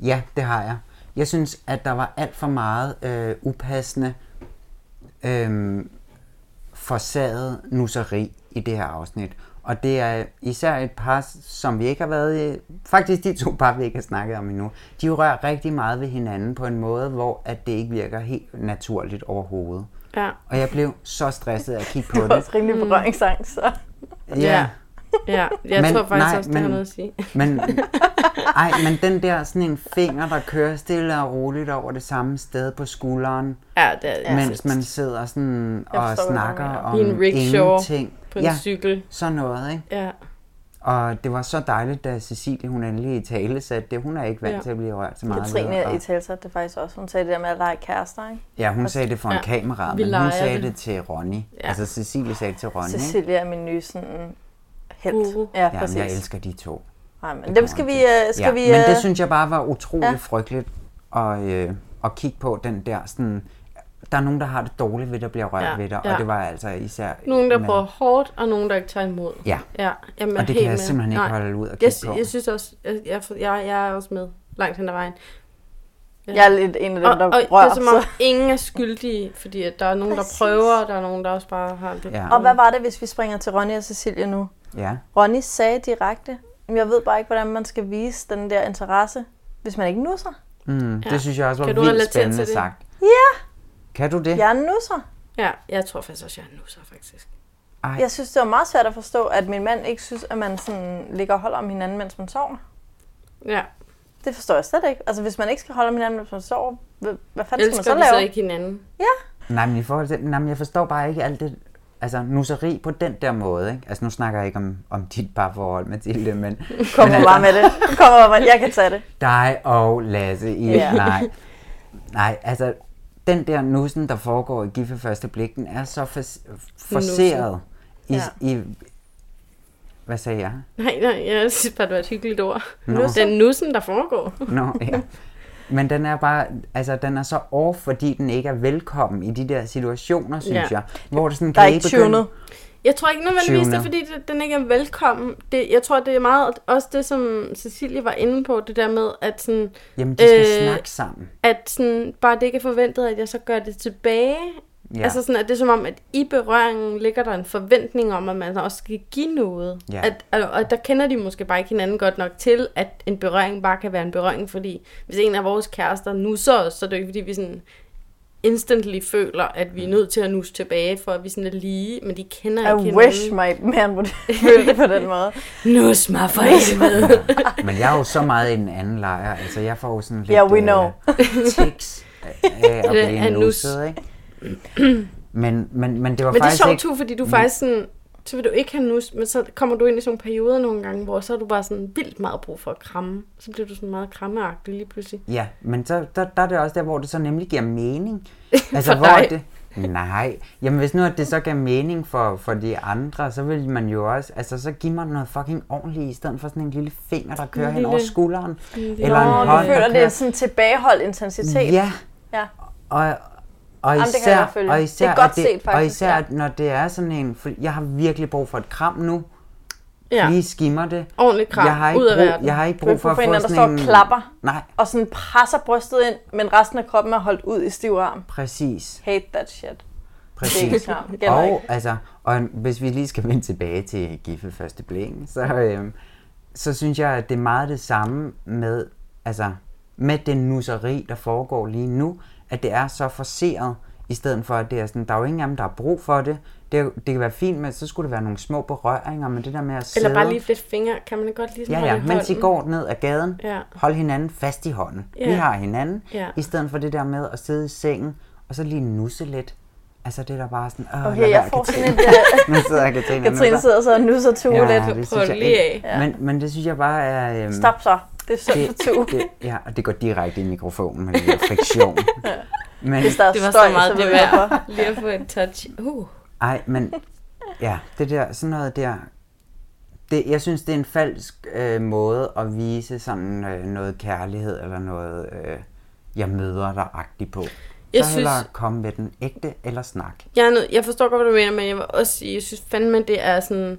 Ja, det har jeg. Jeg synes, at der var alt for meget øh, upassende, øh, forsaget nusseri i det her afsnit. Og det er især et par, som vi ikke har været i, faktisk de to par, vi ikke har snakket om endnu, de rører rigtig meget ved hinanden på en måde, hvor at det ikke virker helt naturligt overhovedet. Ja. Og jeg blev så stresset af at kigge på Det var det. også rimelig berøringsangst, så. Ja. Ja, jeg Men- tror faktisk nej, også, det men- har noget at sige. Men, ej, men den der sådan en finger, der kører stille og roligt over det samme sted på skulderen, Ja, det er ja. mens man sidder sådan og forstår, snakker om I en rickshaw ingenting. på en ja, cykel. sådan noget, ikke? Ja. Og det var så dejligt, da Cecilie, hun endelig i tale satte det. Hun er ikke vant Ja. til at blive rørt så meget. ved, Katrine og- i talsat det faktisk også. Hun sagde det der med at lege kærester, ikke? Ja, hun sagde det for en Ja. kamera, Vi men hun sagde det. det til Ronny. Ja. Altså Cecilie sagde det til Ronny, ikke? Cecilia er min nye sådan helt. Guru. Ja, Ja, præcis. men jeg elsker de to. Nej, men Det dem skal vi, øh, skal ja, vi... Men øh, det synes jeg bare var utroligt ja. frygteligt at, øh, at kigge på den der sådan... Der er nogen, der har det dårligt ved, at bliver rørt Ja, ved dig, ja. og det var altså især... Nogen, der med- prøver hårdt, og nogen, der ikke tager imod. Ja, Ja, jamen, og det kan jeg med. simpelthen ikke Nej. holde ud Jeg, kigge på. jeg synes også, jeg, jeg, jeg, jeg er også med langt hen ad vejen. Jeg er lidt en af dem, Og, der og det rører. er som om, ingen er skyldige, fordi at der er nogen, Præcis. der prøver, og der er nogen, der også bare har det. Ja. Og hvad var det, hvis vi springer til Ronny og Cecilie nu? Ja. Ronny sagde direkte, "Jamen, jeg ved bare ikke, hvordan man skal vise den der interesse, hvis man ikke nusser. Mm, Ja. Det synes jeg også var Kan du vildt spændende det? sagt. Ja, Kan du det? jeg nusser. Ja, jeg tror faktisk også, jeg er nusser, faktisk. Ej, Jeg synes, det var meget svært at forstå, at min mand ikke synes, at man sådan ligger og holder om hinanden, mens man sover. Ja, Det forstår jeg slet ikke. Altså, hvis man ikke skal holde om hinanden, mens man sover, hvad, hvad fanden skal elsker man vi så så lave? ikke hinanden? Nej, men i forhold til, nej, men jeg forstår bare ikke alt det, altså nusseri på den der måde, ikke? Altså nu snakker jeg ikke om, om dit parforhold, Mathilde, men, Kom men bare med det. Kom bare med det. Jeg kan tage det. dig og Lasse i, Ja. nej. Nej, altså den der nussen, der foregår i Gift første blik, den er så for, forseret i, Ja. i, hvad sagde jeg? Nej, nej, jeg synes bare, det var et hyggeligt ord. Nå. Den nussen, der foregår. Nå, ja. Men den er bare, altså den er så off, fordi den ikke er velkommen i de der situationer, synes Ja. jeg. Hvor det sådan, Der er ikke begynde- tunet. Jeg tror ikke nødvendigvis, det er, fordi det, den ikke er velkommen. Det, jeg tror, det er meget også det, som Cecilie var inde på, det der med, at, sådan, Jamen, de skal Øh, snakke sammen. at sådan, bare det ikke er forventet, at jeg så gør det tilbage. Ja. Altså sådan, at det er som om, at i berøringen ligger der en forventning om, at man også skal give noget. Ja. At, og, og der kender de måske bare ikke hinanden godt nok til, at en berøring bare kan være en berøring, fordi hvis en af vores kærester nusser os, så er det jo ikke, fordi vi sådan instantly føler, at vi er nødt til at nusse tilbage, for at vi sådan er lige, men de kender I ikke wish hinanden. my man would føle det på den måde. Nus mig for helvede. Men jeg er jo så meget i den anden lejr. Altså, jeg får jo sådan lidt Yeah, we know. øh, tics af at Det blive er nus. nusset, ikke? Men, men, men det var Men det er faktisk sjovt, ikke... fordi du faktisk sådan, så vil du ikke have nus, men så kommer du ind i sådan nogle perioder nogle gange, hvor så har du bare sådan vildt meget brug for at kramme. Så bliver du sådan meget krammeagtig lige pludselig. Ja, men så, der, der er det også der, hvor det så nemlig giver mening. Altså, For hvor dig. det... Nej, jamen hvis nu at det så gav mening for, for de andre, så vil man jo også, altså så give mig noget fucking ordentligt, i stedet for sådan en lille finger, der kører En hen over lille- skulderen. lille- Eller en Nå, hånd, du føler, det er sådan tilbageholdt intensitet. Ja, ja. og, og Jamen, det kan især, jeg følge. og Det er især, godt det, set, faktisk, og især ja. når det er sådan en, for jeg har virkelig brug for et kram nu, Ja, lige skimmer det. ordentligt kram, jeg har ikke ud af brug, verden. Jeg har ikke brug for at få en, der står sådan og en... klapper. Nej, Og sådan presser brystet ind, men resten af kroppen er holdt ud i stiv arm. præcis. Hate that shit. Det Præcis. Det Og, ikke. altså, og hvis vi lige skal vende tilbage til Giffe første blik, så, øhm, så synes jeg, at det er meget det samme med, altså, med den nusseri, der foregår lige nu, at det er så forceret, i stedet for at det er sådan, der er jo ingen af dem, der har brug for det. Det, det kan være fint, men så skulle det være nogle små berøringer, men det der med at sidde... Eller bare lige lidt fingre, kan man godt lige Ja, ja, mens I går ned ad gaden, Ja. hold hinanden fast i hånden. Ja. Vi har hinanden, Ja. i stedet for det der med at sidde i sengen, og så lige nusse lidt. Altså det er der bare sådan, åh, Okay, jeg være, får Katrine." sådan et, nu sidder Katrine, Katrine sidder så og nusser to ja, lidt. jeg lige af. Men, men det synes jeg bare er... Øhm, Stop så. Det er synd for to. det, det, ja, og det går direkte i mikrofonen med det der friktion. Men, Hvis der er Det var støj, så meget så det hvorfor. Lige at få en touch. Uh. ej, men ja, det der, sådan noget der, det, jeg synes, det er en falsk øh, måde at vise sådan øh, noget kærlighed, eller noget, øh, jeg møder dig-agtigt på. Så Jeg hellere synes- komme med den ægte, eller snak. Jeg, nød, jeg forstår godt, hvad du mener, men jeg vil også sige, jeg synes fandme, det er sådan...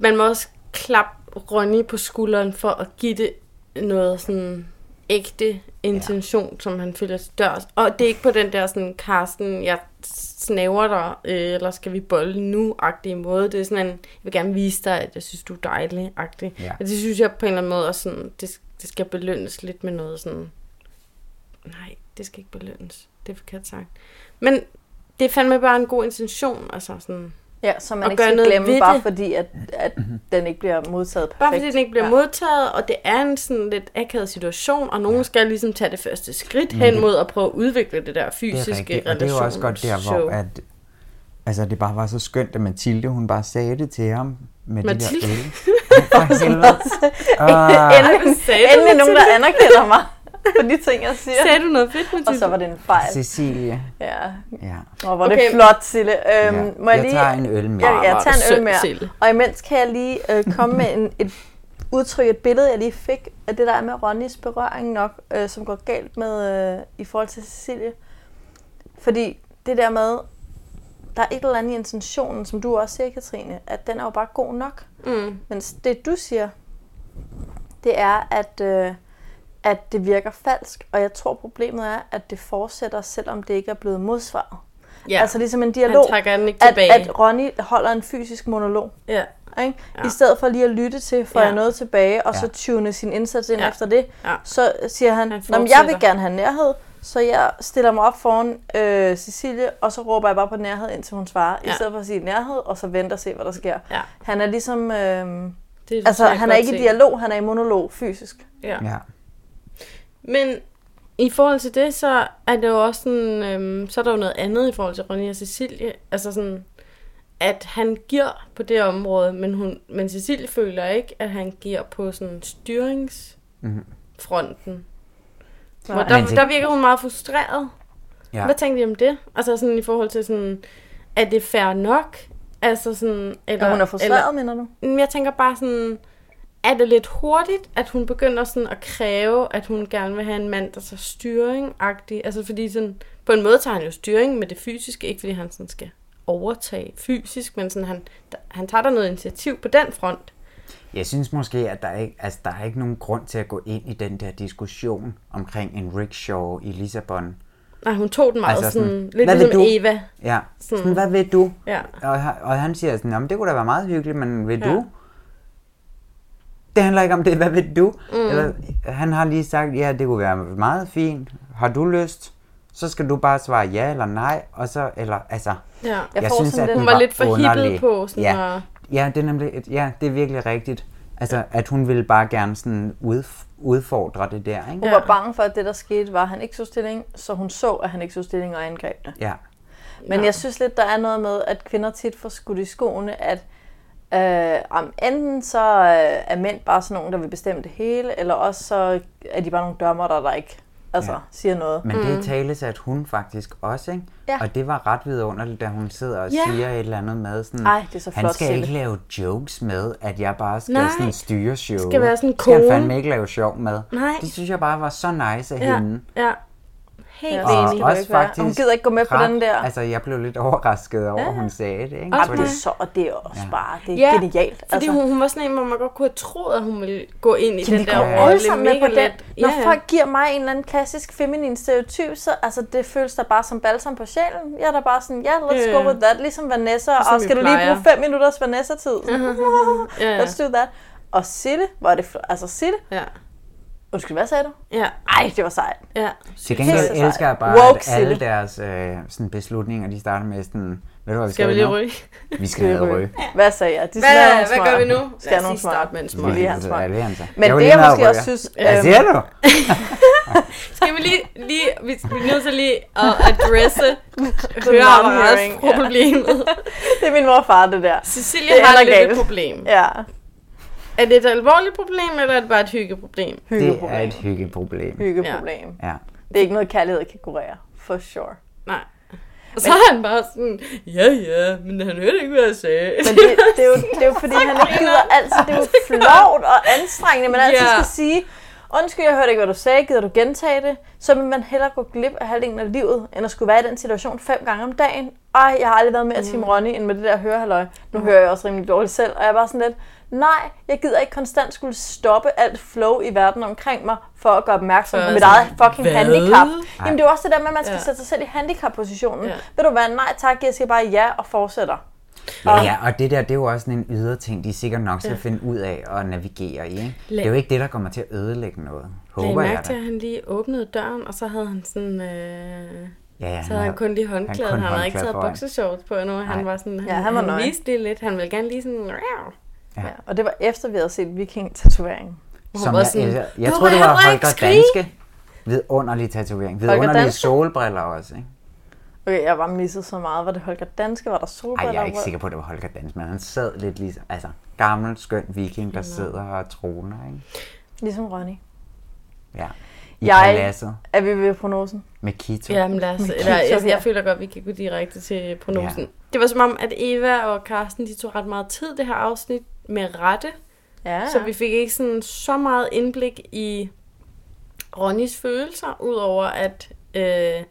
Man må også klappe Ronny på skulderen for at give det noget sådan ægte intention, ja. som han føler til dørs. Og det er ikke på den der sådan, Karsten, jeg snaver dig, øh, eller skal vi bolle nu-agtige måde. Det er sådan en, jeg vil gerne vise dig, at jeg synes, du er dejlig-agtig. Ja. Og det synes jeg på en eller anden måde også sådan, det, det skal belønnes lidt med noget sådan... Nej, det skal ikke belønnes. Det er forkert sagt. Men det er fandme bare en god intention, altså sådan... Ja, så man Og ikke skal glemme, bare det. fordi, at, at den ikke bliver modtaget perfekt. Bare fordi den ikke bliver ja. ja. modtaget, og det er en sådan lidt akavet situation, og nogen skal ligesom tage det første skridt hen det- mod at prøve at udvikle det der Det er fysiske rigtigt, og det er jo også godt der, hvor at, altså, det bare var så skønt, at Mathilde, hun bare sagde det til ham med Mathilde? det der øl. For helvede. Endelig, endelig det nogen, der anerkender mig for de ting, jeg siger. Sagde du noget fedt, Mathilde? Og så var det en fejl. Cecilie. Ja. Ja. Og hvor okay. det er flot, Sille. Øhm, Ja. må jeg, Jeg lige... tager en øl mere. Jeg, jeg tager en øl mere. Sille. Og imens kan jeg lige øh, komme med en, et udtryk, et billede, jeg lige fik af det der er med Ronnys berøring nok, øh, som går galt med øh, i forhold til Cecilie. Fordi det der med, der er et eller andet i intentionen, som du også siger, Katrine, at den er jo bare god nok. Mm. Men det du siger, det er, at, øh, at det virker falsk. Og jeg tror, problemet er, at det fortsætter, selvom det ikke er blevet modsvaret. Ja, Altså ligesom en dialog, den ikke at, tilbage. at Ronny holder en fysisk monolog. ja. Ikke? Ja. I stedet for lige at lytte til, får Ja. jeg noget tilbage, og Ja. så tune sin indsats ind Ja. efter det. Ja. Så siger han, Han jeg vil gerne have nærhed, så jeg stiller mig op foran øh, Cecilie, og så råber jeg bare på nærhed, indtil hun svarer, ja. I stedet for at sige nærhed, og så vente og se, hvad der sker. Ja. Han er ligesom, øh, Det altså kan jeg han er ikke i se. dialog, han er i monolog fysisk. Ja. Ja. Men i forhold til det, så er det jo også sådan, øhm, så er der jo noget andet i forhold til Ronny og Cecilie. Altså sådan, at han giver på det område, men, hun, men Cecilie føler ikke, at han giver på sådan styringsfronten. Hvor Nej. der, det- der virker hun meget frustreret. Ja. Ja. Hvad tænkte I om det? Altså sådan i forhold til sådan, er det fair nok? Altså sådan, eller, Og hun er frustreret, mener du? eller, jeg tænker bare sådan, er det lidt hurtigt, at hun begynder sådan at kræve, at hun gerne vil have en mand, der tager styring -agtig? Altså fordi sådan, på en måde tager han jo styring med det fysiske, ikke fordi han sådan skal overtage fysisk, men sådan han, han tager der noget initiativ på den front. Jeg synes måske, at der ikke, altså, der er ikke nogen grund til at gå ind i den der diskussion omkring en rickshaw i Lissabon. Nej, hun tog den meget Altså sådan, sådan, lidt ligesom du? Eva. Ja, Sådan. sådan, hvad vil du? Ja. Og, han- og han siger sådan, det kunne da være meget hyggeligt, men vil Ja. du? Det handler ikke om det, hvad vil du? Mm. Eller, han har lige sagt, ja, det kunne være meget fint. Har du lyst? Så skal du bare svare ja eller nej, og så, eller, altså... Ja. Jeg får sådan lidt- Hun den var lidt for hippet på sådan ja. at- Ja, det er nemlig, ja, det er virkelig rigtigt. Altså, at hun ville bare gerne sådan ud, udfordre det der, ikke? Hun var bange for, at det der skete, var, at han ikke så stilling, så hun så, at han ikke så stilling og angreb det. Ja. Men Ja. jeg synes lidt, der er noget med, at kvinder tit får skudt i skoene, at øh, om enten så øh, er mænd bare sådan nogen, der vil bestemme det hele, eller også så er de bare nogle dømmer, der, der ikke altså, Ja. siger noget. Men det tales at hun faktisk også, ikke? Ja. Og det var ret vidunderligt, da hun sidder og Ja. siger et eller andet med sådan... Ej, det er så Han flot, skal Sille." ikke lave jokes med, at jeg bare skal Nej. sådan styre show. skal være sådan Det skal han kone. fandme ikke lave sjov med. Nej. Det synes jeg bare var så nice af Ja, hende. ja. Helt Ja, Og enig. skal du ikke være. Og hun gider ikke gå med på den der. Altså, jeg blev lidt overrasket over, at hun sagde det, ikke? Også Og det er så, og det er også Ja. ja. bare, det er Ja, ja, genialt. Fordi altså. hun, hun var sådan en, hvor man godt kunne have troet, at hun ville gå ind i Jamen, den der Ja. rolle med på den. Når folk giver mig en eller anden klassisk feminin stereotyp, så altså, det føles da bare som balsam på sjælen. Jeg er da bare sådan, ja, yeah, let's Ja. go with that. Ligesom Vanessa, Ligesom og skal du lige bruge fem minutters Vanessa-tid? Ja, ja. Let's do that. Og Sille, er det altså Sille, ja. Undskyld, hvad sagde du? Ja. Ej, det var sejt. Ja. Til gengæld sejt. elsker jeg bare, Woke at alle deres øh, sådan beslutninger, de starter med sådan, ved du hvad vi Skal vi lige ryge? Vi skal have ryge. Hvad sagde jeg? De Hvad, skal hvad smøger. gør vi nu? Skal Lad os nogle lige starte med en Vi smøg. skal lige have en smøg. Ja, det er han så. Men vil det, lige jeg måske også synes... Hvad øhm, siger du? Skal vi lige, lige vi, vi er nødt til lige at adresse non-hearing, ja. det er min mor og far, det der. Cecilia Det har lidt et problem. Ja, Er det et alvorligt problem, eller er det bare et hyggeproblem? Det er et hyggeproblem. Hyggeproblem. Ja. Det er ikke noget, kærlighed kan kurere. For sure. Nej. Og så er han bare sådan, ja ja, men han hørte ikke, hvad jeg sagde. Men det, det, er jo, det er jo fordi, han ikke gider altid. Det er jo flovt og anstrengende, man altid Ja. skal sige, undskyld, jeg hørte ikke, hvad du sagde, gider du gentage det? Så vil man hellere gå glip af halvdelen af livet, end at skulle være i den situation fem gange om dagen. Ej, jeg har aldrig været mere Mm. Team Ronny, end med det der hørehalløj. Nu hører jeg også rimelig dårligt selv, og jeg er bare sådan lidt, nej, jeg gider ikke konstant skulle stoppe alt flow i verden omkring mig, for at gøre opmærksom på mit eget fucking hvad? handicap. Jamen det er også det der med, at man skal Ja. sætte sig selv i handicap-positionen. Ja. Ved du hvad, nej tak, jeg siger bare ja og fortsætter. Ja, ja, og det der, det er jo også sådan en ydre ting, de sikkert nok skal finde ud af og navigere i. Ikke? Det er jo ikke det, der kommer til at ødelægge noget. Håber jeg mærke til, at han lige åbnede døren, og så havde han sådan... Øh, Ja, ja, så havde han kun lige håndklædet. kun Han, havde ikke håndklæde taget boxershorts på endnu. Han var sådan... Han, Ja, han var han viste lige lidt. Han ville gerne lige sådan... Ja. Ja, og det var efter, vi havde set viking-tatoveringen. Som jeg, sådan, jeg, jeg "Du tror, det var Holger skrige." Danske. Vidunderlig tatovering. Vidunderlige solbriller også, ikke? Okay, jeg var misset så meget. Var det Holger Danske? Var der Ej, solbriller? jeg er ikke sikker på, at det var Holger Danske, men han sad lidt ligesom, altså, gammel, skøn viking, der sidder og troner, ikke? Ligesom Ronny. Ja. I Jeg- paladset Er vi ved prognosen? med Kito. Ja, men lad os, Med eller, jeg, Kito, ja. jeg føler godt, at vi kan gå direkte til prognosen. Ja. Det var som om, at Eva og Karsten, de tog ret meget tid, det her afsnit, med rette. Ja. Så vi fik ikke sådan så meget indblik i Ronnys følelser, udover at øh,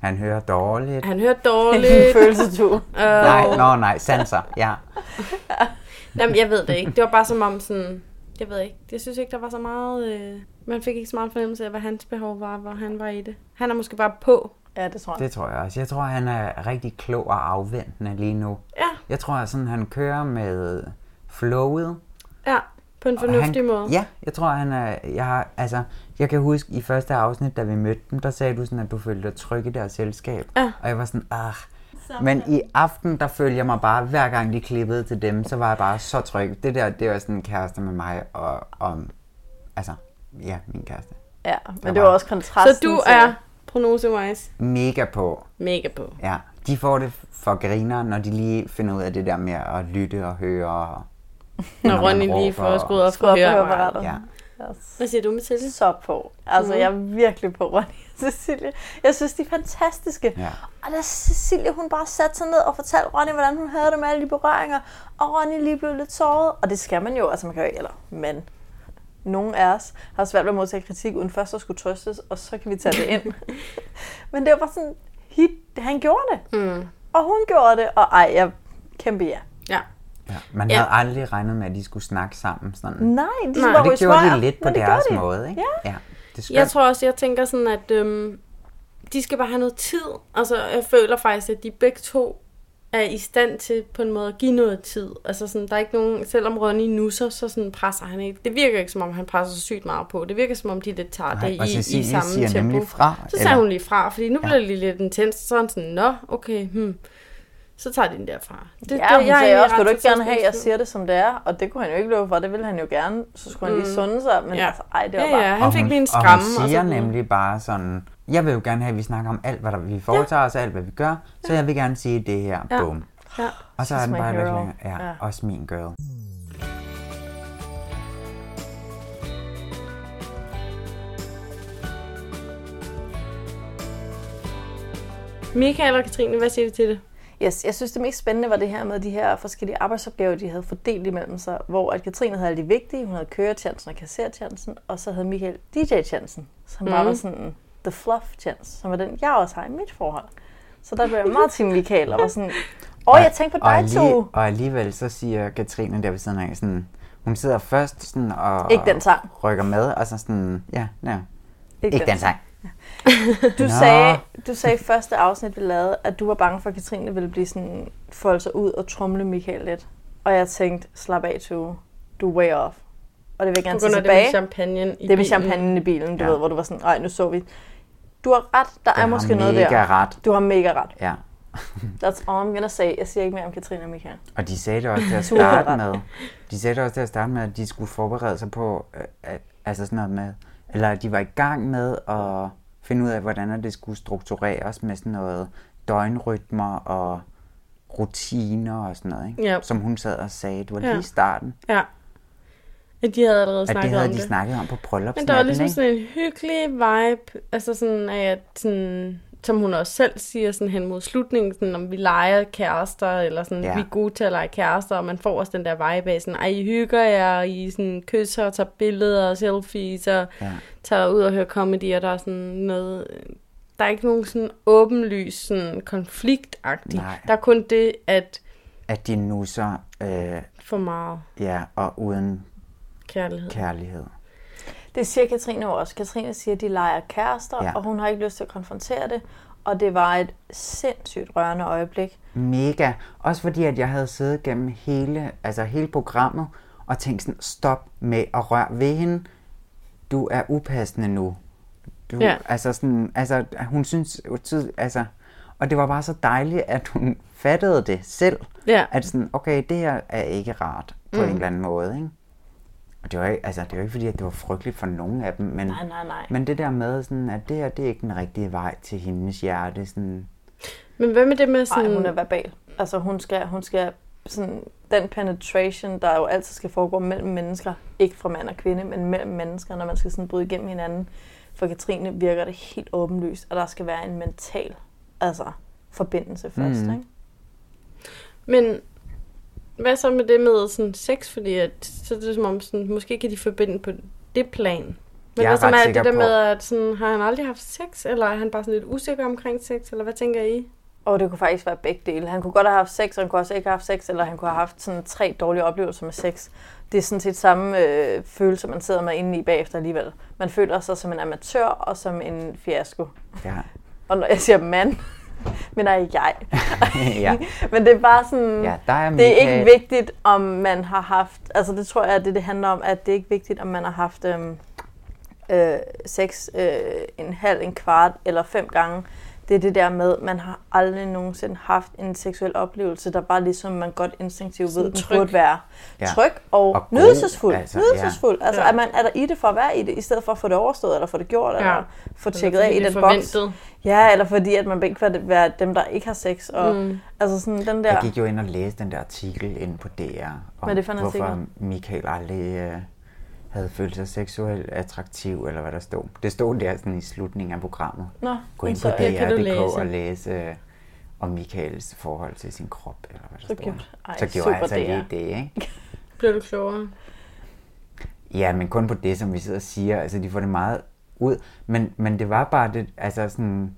Han hører dårligt. han hørte dårligt. Følelsetur. Nej, og, nå nej, sanser, ja. Jamen, jeg ved det ikke. Det var bare som om sådan... Jeg ved ikke. Jeg synes ikke, der var så meget... Øh, man fik ikke så meget fornemmelse af, hvad hans behov var, hvor han var i det. Han er måske bare på. Ja, det tror jeg. Det tror jeg også. Jeg tror, han er rigtig klog og afventende lige nu. Ja, Jeg tror, at sådan, han kører med flowet. ja. På en fornuftig han, måde. Ja, jeg tror, han er... Jeg, har, altså, jeg kan huske i første afsnit, da vi mødte dem, der sagde du sådan, at du følte dig tryg i deres selskab. Ja. Og jeg var sådan, ah. Men i aften, der følger jeg mig bare, hver gang de klippede til dem, så var jeg bare så tryg. Det der, det var sådan en kæreste med mig og, og altså, ja, min kæreste. Ja, men det var var- også kontrasten Så du er prognosewise Mega på. mega på. Ja, de får det for griner, når de lige finder ud af det der med at lytte og høre. Og, Når Ronny lige får skruet op for høreapparatet. Ja. Hvad siger du, Mathilde? så på. Altså, Mhm. jeg er virkelig på Ronny og Cecilie. Jeg synes, de er fantastiske. Ja. Og da Cecilie, hun bare satte sig ned og fortalte Ronny, hvordan hun havde det med alle de berøringer. Og Ronny lige blev lidt såret. Og det skal man jo, altså man kan jo ikke, eller men nogen af os har svært ved at modtage kritik, uden først at skulle trøstes, og så kan vi tage det ind. men det var bare sådan, hit, han gjorde det. Mm. Og hun gjorde det, og ej, jeg kæmpe ja. Ja. Ja, man Ja. havde aldrig regnet med, at de skulle snakke sammen sådan. Nej, de Nej. det gjorde de lidt på det deres gjorde de. måde, ikke? Ja. ja. Det. Jeg tror også, jeg tænker sådan, at øhm, de skal bare have noget tid. Altså, jeg føler faktisk, at de begge to er i stand til på en måde at give noget tid. Altså sådan, der er ikke nogen, selvom Ronny nusser, så sådan presser han ikke. Det virker ikke, som om han presser så sygt meget på. Det virker, som om de lidt tager Nej, det i, i samme siger tempo. fra, Så eller- sagde hun lige fra, fordi nu Ja. bliver det lige lidt intens. Så er han sådan, nå, okay, hmm. Så tager de den derfra. Det, Det, ja, hun jeg er sagde også, vil du ikke gerne have, at jeg siger det, som det er? Og det kunne han jo ikke love for, det ville han jo gerne. Så skulle han lige Mm. sunde sig, men Ja. altså, ej, det var Ja, bare... ja, han Og fik hun- lige en Og hun og siger sådan noget. nemlig bare sådan, jeg vil jo gerne have, at vi snakker om alt, hvad der, vi foretager os, og alt, hvad vi gør, så jeg vil gerne sige det her, Ja. bum. Ja. Og så er den bare længere. Ja, Ja. også min girl. Michael og Katrine, hvad siger du til det? Yes, jeg synes, det mest spændende var det her med de her forskellige arbejdsopgaver, de havde fordelt imellem sig, hvor at Katrine havde alle de vigtige, hun havde køretjansen og kassertjansen, og så havde Michael DJ-tjansen, som bare Mhm. var sådan the fluff chance, som var den, jeg også har i mit forhold. Så der blev jeg meget til Michael, og var sådan, åh, jeg tænkte på dig to. og alligevel så siger Katrine der ved siden af sådan, hun sidder først sådan og Ikke den sang. rykker med, og så sådan, ja, ja. Ikke Ikke, den den sang. Du sagde, du sagde i første afsnit, vi lavede, at du var bange for, at Katrine ville blive sådan, folde sig ud og trumle Michael lidt. Og jeg tænkte, slap af, to. Du er way off. og det vil jeg gerne tage af det med tilbage. champagnen i det med bilen. champagnen i bilen, du Ja. ved, hvor du var sådan, nej, nu så vi. Du har ret, der Jeg er har måske noget mega der. ret. Du har mega ret. Ja. That's all I'm gonna say. Jeg siger ikke mere om Katrine og Michael. Og de sagde det også til at starte med. De sagde det også til at starte med, at de skulle forberede sig på, øh, at, altså sådan noget med, eller de var i gang med at finde ud af, hvordan det skulle struktureres med sådan noget døgnrytmer og rutiner og sådan noget, ikke? Ja. Som hun sad og sagde. Det var Ja. lige i starten. Ja. At de havde allerede At det snakket havde om de det. snakket om på Men bryllupsnatten, der var ligesom ikke? sådan en hyggelig vibe, altså sådan af at sådan, som hun også selv siger sådan hen mod slutningen, sådan om vi leger kærester, eller sådan, Ja. vi er gode til at lege kærester, og man får også den der vibe af sådan, ej, I hygger jer, I sådan kysser og tager billeder og selfies, og Ja. tager ud og hører comedy, og der er sådan noget, der er ikke nogen sådan åbenlys sådan konfliktagtig. Nej. Der er kun det, at At de nusser, øh, for meget ja, og uden kærlighed. kærlighed. Det siger Katrine også. Katrine siger, at de leger kærester, Ja. og hun har ikke lyst til at konfrontere det. Og det var et sindssygt rørende øjeblik. Mega. Også fordi, at jeg havde siddet gennem hele, altså hele programmet og tænkt sådan, stop med at røre ved hende. Du er upassende nu. Du, Ja. Altså sådan, altså hun synes, altså, og det var bare så dejligt, at hun fattede det selv. Ja. At sådan, okay, det her er ikke rart på Mm. en eller anden måde, ikke? Og det var ikke, altså, det var ikke fordi, at det var frygteligt for nogen af dem, men, Nej, nej, nej. men det der med, sådan, at det her, det er ikke den rigtige vej til hendes hjerte. Sådan, Men hvad med det med sådan... Nej, hun er verbal. Altså hun skal, hun skal sådan, den penetration, der jo altid skal foregå mellem mennesker, ikke fra mand og kvinde, men mellem mennesker, når man skal sådan bryde igennem hinanden. For Katrine virker det helt åbenlyst, at der skal være en mental altså, forbindelse først. Mhm. Ikke? Men hvad så med det med sådan sex? Fordi at, så er det som om, sådan, måske kan de forbinde på det plan. Men Jeg er hvad så med det der på- med, at sådan, har han aldrig haft sex? Eller er han bare sådan lidt usikker omkring sex? Eller hvad tænker I? Og det kunne faktisk være begge dele. Han kunne godt have haft sex, og han kunne også ikke have haft sex, eller han kunne have haft sådan tre dårlige oplevelser med sex. Det er sådan set samme øh, følelse, man sidder med inde i bagefter alligevel. Man føler sig som en amatør og som en fiasko. ja. Og når jeg siger mand, mener jeg jeg. ja. Men det er bare sådan, Ja, der er det er ikke vigtigt, om man har haft, altså det tror jeg, det det handler om, at det er ikke vigtigt, om man har haft øhm, øh, sex øh, en halv, en kvart eller fem gange. Det er det der med, man har aldrig nogensinde haft en seksuel oplevelse, der bare ligesom man godt instinktivt ved, den burde være Ja. tryg og, Og god, nydelsesfuld. altså, nydelsesfuld. Altså, Ja. at man er der i det for at være i det, i stedet for at få det overstået, eller få det gjort, Ja. eller få tjekket af i den boks. Ja, eller fordi, at man ikke vil være dem, der ikke har sex. Og, Mm. Altså sådan den der... Jeg gik jo ind og læste den der artikel inde på DR, om Hvad er det for en hvorfor artikel? Michael aldrig øh, havde følt sig seksuelt attraktiv, eller hvad der stod. Det stod der sådan i slutningen af programmet. Nå, Gå ind på DR.dk og læse øh, om Michaels forhold til sin krop, eller hvad der Så stod. cute. Ej, så gjorde jeg altså DR. lige det, ikke? Bliver du klogere? Ja, men kun på det, som vi sidder og siger. Altså, de får det meget ud. Men, men det var bare det, altså sådan...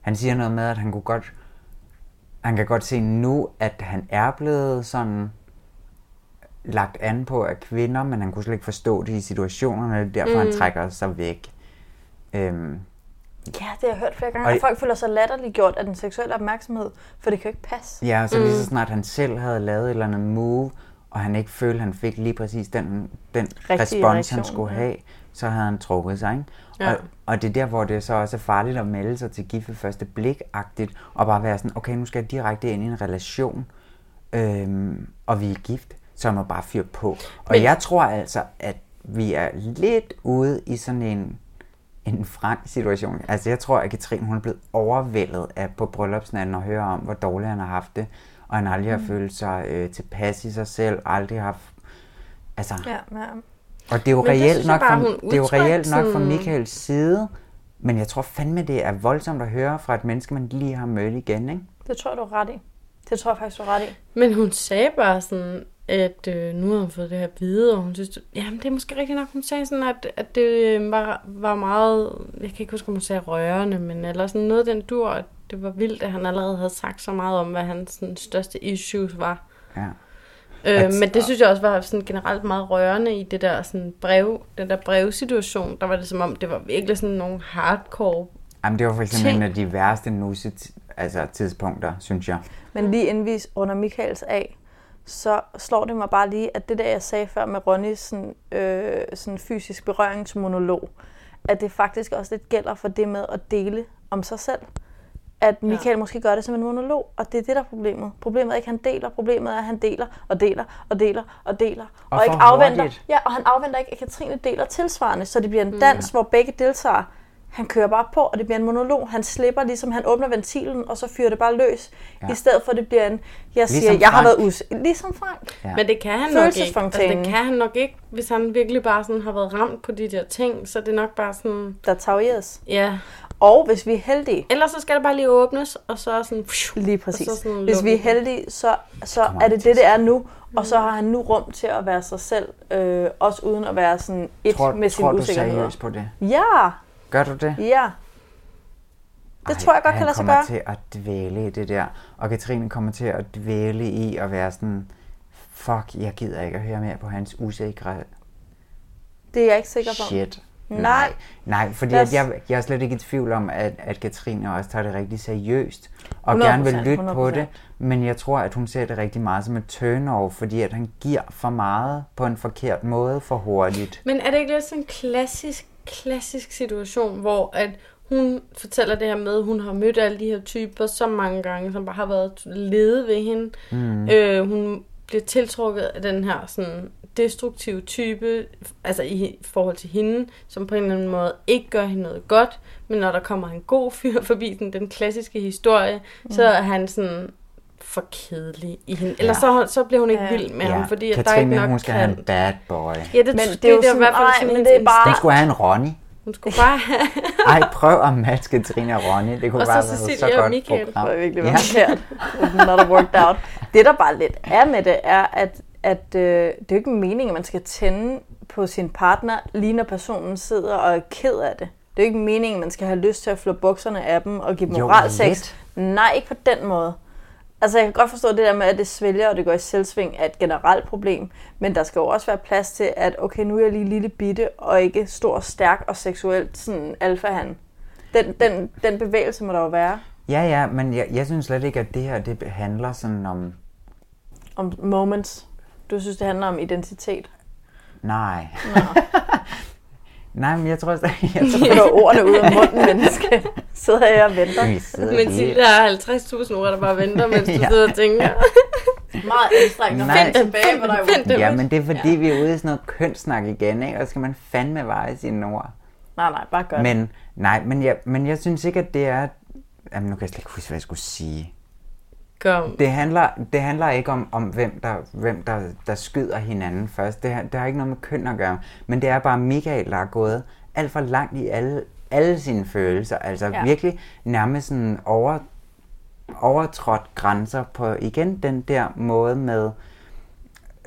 Han siger noget med, at han kunne godt... Han kan godt se nu, at han er blevet sådan lagt an på af kvinder, men han kunne slet ikke forstå det i situationerne, er derfor mm. han trækker sig væk. Øhm, Ja, det har jeg hørt flere gange. Og- Og folk føler sig latterliggjort af den seksuelle opmærksomhed, for det kan jo ikke passe. ja, og så mm. lige så snart han selv havde lavet et eller andet move, og han ikke følte, at han fik lige præcis den, den respons, reaktion, han skulle have, så havde han trukket sig. Ikke? Ja. Og, og det er der, hvor det så også er farligt at melde sig til gift ved første blik-agtigt, og bare være sådan, okay, nu skal jeg direkte ind i en relation, øhm, og vi er gift, så jeg må bare fyre på. Og Men- jeg tror altså, at vi er lidt ude i sådan en, en frank situation. Altså jeg tror, at Katrine hun er blevet overvældet af på bryllupsnatten og høre om, hvor dårligt han har haft det, og han aldrig har Mm. følt sig øh, tilpas i sig selv, aldrig har haft... Altså, Ja, ja. og det er jo Men reelt nok, bare, fra, det er jo reelt nok fra Michaels side, men jeg tror fandme, det er voldsomt at høre fra et menneske, man lige har mødt igen, ikke? Det tror jeg, du er ret i. Det tror jeg faktisk, du er ret i. Men hun sagde bare sådan, at øh, nu har hun fået det her vide, og hun synes, jamen det er måske rigtigt nok, hun sagde sådan, at, at det øh, var, var meget, jeg kan ikke huske, om hun sagde rørende, men eller sådan noget den dur, at det var vildt, at han allerede havde sagt så meget om, hvad hans sådan, største issues var. Ja. Øh, At- men det synes jeg også var sådan generelt meget rørende i det der sådan brev, den der brevsituation. Der var det som om, det var virkelig sådan nogle hardcore. Jamen, det var for eksempel Ting. en af de værste nusse altså, tidspunkter, synes jeg. Men lige inden vi runder Michaels af, så slår det mig bare lige, at det der, jeg sagde før med Ronnys sådan, øh, sådan fysisk berøringsmonolog, at det faktisk også lidt gælder for det med at dele om sig selv. At Michael ja. måske gør det som en monolog, og det er det, der er problemet. Problemet er ikke, at han deler. Problemet er, at han deler og deler og deler og deler. Og Og, ikke afventer, hurtigt. ja, og han afventer ikke, at Katrine deler tilsvarende, så det bliver en dans, mm. hvor begge deltager. Han kører bare på, og det bliver en monolog. Han slipper, ligesom han åbner ventilen, og så fyrer det bare løs. Ja. I stedet for, at det bliver en, jeg siger, Ligesom jeg har været us... Ligesom Frank. Ja. Men det kan han nok ikke. Altså, det kan han nok ikke, hvis han virkelig bare sådan har været ramt på de der ting. Så det er nok bare sådan... Der tager Ja. Og hvis vi er heldige, Ellers så skal det bare lige åbnes, og så sådan... Lige præcis. Så sådan Hvis vi er heldige, så, så kommer er det det, det er nu. Og så har han nu rum til at være sig selv, øh, også uden at være sådan et Tror, med sine tror du seriøst på det? Ja, Gør du det? ja. Det tror jeg godt kan han lade sig kommer gøre. til at dvæle i det der. Og Katrine kommer til at dvæle i at være sådan, fuck, jeg gider ikke at høre mere på hans usikre Det er jeg ikke sikker på. shit. Nej. Nej, fordi at os- jeg, jeg er slet ikke i tvivl om, at, at Katrine også tager det rigtig seriøst. Og 100%, gerne vil lytte på 100%. det. Men jeg tror, at hun ser det rigtig meget som et turn-off, fordi at han giver for meget på en forkert måde for hurtigt. Men er det ikke lidt sådan en klassisk, klassisk situation, hvor at hun fortæller det her med, at hun har mødt alle de her typer så mange gange, som bare har været lede ved hende. Mm. Øh, hun bliver tiltrukket af den her sådan destruktive type, altså i forhold til hende, som på en eller anden måde ikke gør hende noget godt, men når der kommer en god fyr forbi den, den klassiske historie, mm. så er han sådan for kedelig i hende. Eller Ja. så, så bliver hun ikke Ja. vild med ham, fordi at der er Katrine, ikke nok hun skal have kant. en bad boy. Ja, det, Men det, det er jo det er i sådan- hvert fald ej, sådan men det er bare- Hun skulle have en Ronny. Hun skulle bare have... Ej, prøv at matche Katrine og Ronny. Det kunne Og så bare være Cecilie så og godt Michael. program. Det var virkelig Ja. ja. forkert. Not worked out. Det, der bare lidt er med det, er, at, at øh, det er jo ikke meningen, at man skal tænde på sin partner, lige når personen sidder og er ked af det. Det er jo ikke meningen, at man skal have lyst til at flå bukserne af dem og give dem moralsex. Nej, ikke på den måde. Altså, jeg kan godt forstå det der med, at det svælger, og det går i selvsving, er et generelt problem. Men der skal jo også være plads til, at okay, nu er jeg lige lille bitte, og ikke stor, stærk og seksuelt sådan alfahan. Den, den, den bevægelse må der jo være. Ja, ja, men jeg, jeg synes slet ikke, at det her det handler sådan om... Om moments. Du synes, det handler om identitet. Nej. Nej, men jeg tror slet jeg tror, ordene ud af munden, menneske. Sidder jeg og venter. Men Silje har 50.000 ord, der bare venter, mens du Ja. sidder og tænker. Meget anstrengende. Nej. Find tilbage, hvor der er Find dem. Ja, men det er fordi, ja. vi er ude i sådan noget kønssnak igen, ikke? Og så skal man fandme veje sine ord. Nej, nej, bare gør det. Men, nej, men jeg, men jeg synes ikke, at det er... Jamen, nu kan jeg slet ikke huske, hvad jeg skulle sige. Kom. Det handler, det handler ikke om, om hvem, der, hvem der, der skyder hinanden først. Det, har- det har ikke noget med køn at gøre. Men det er bare Michael, der er gået alt for langt i alle, alle sine følelser. Altså Ja. virkelig nærmest sådan over, overtrådt grænser på igen den der måde med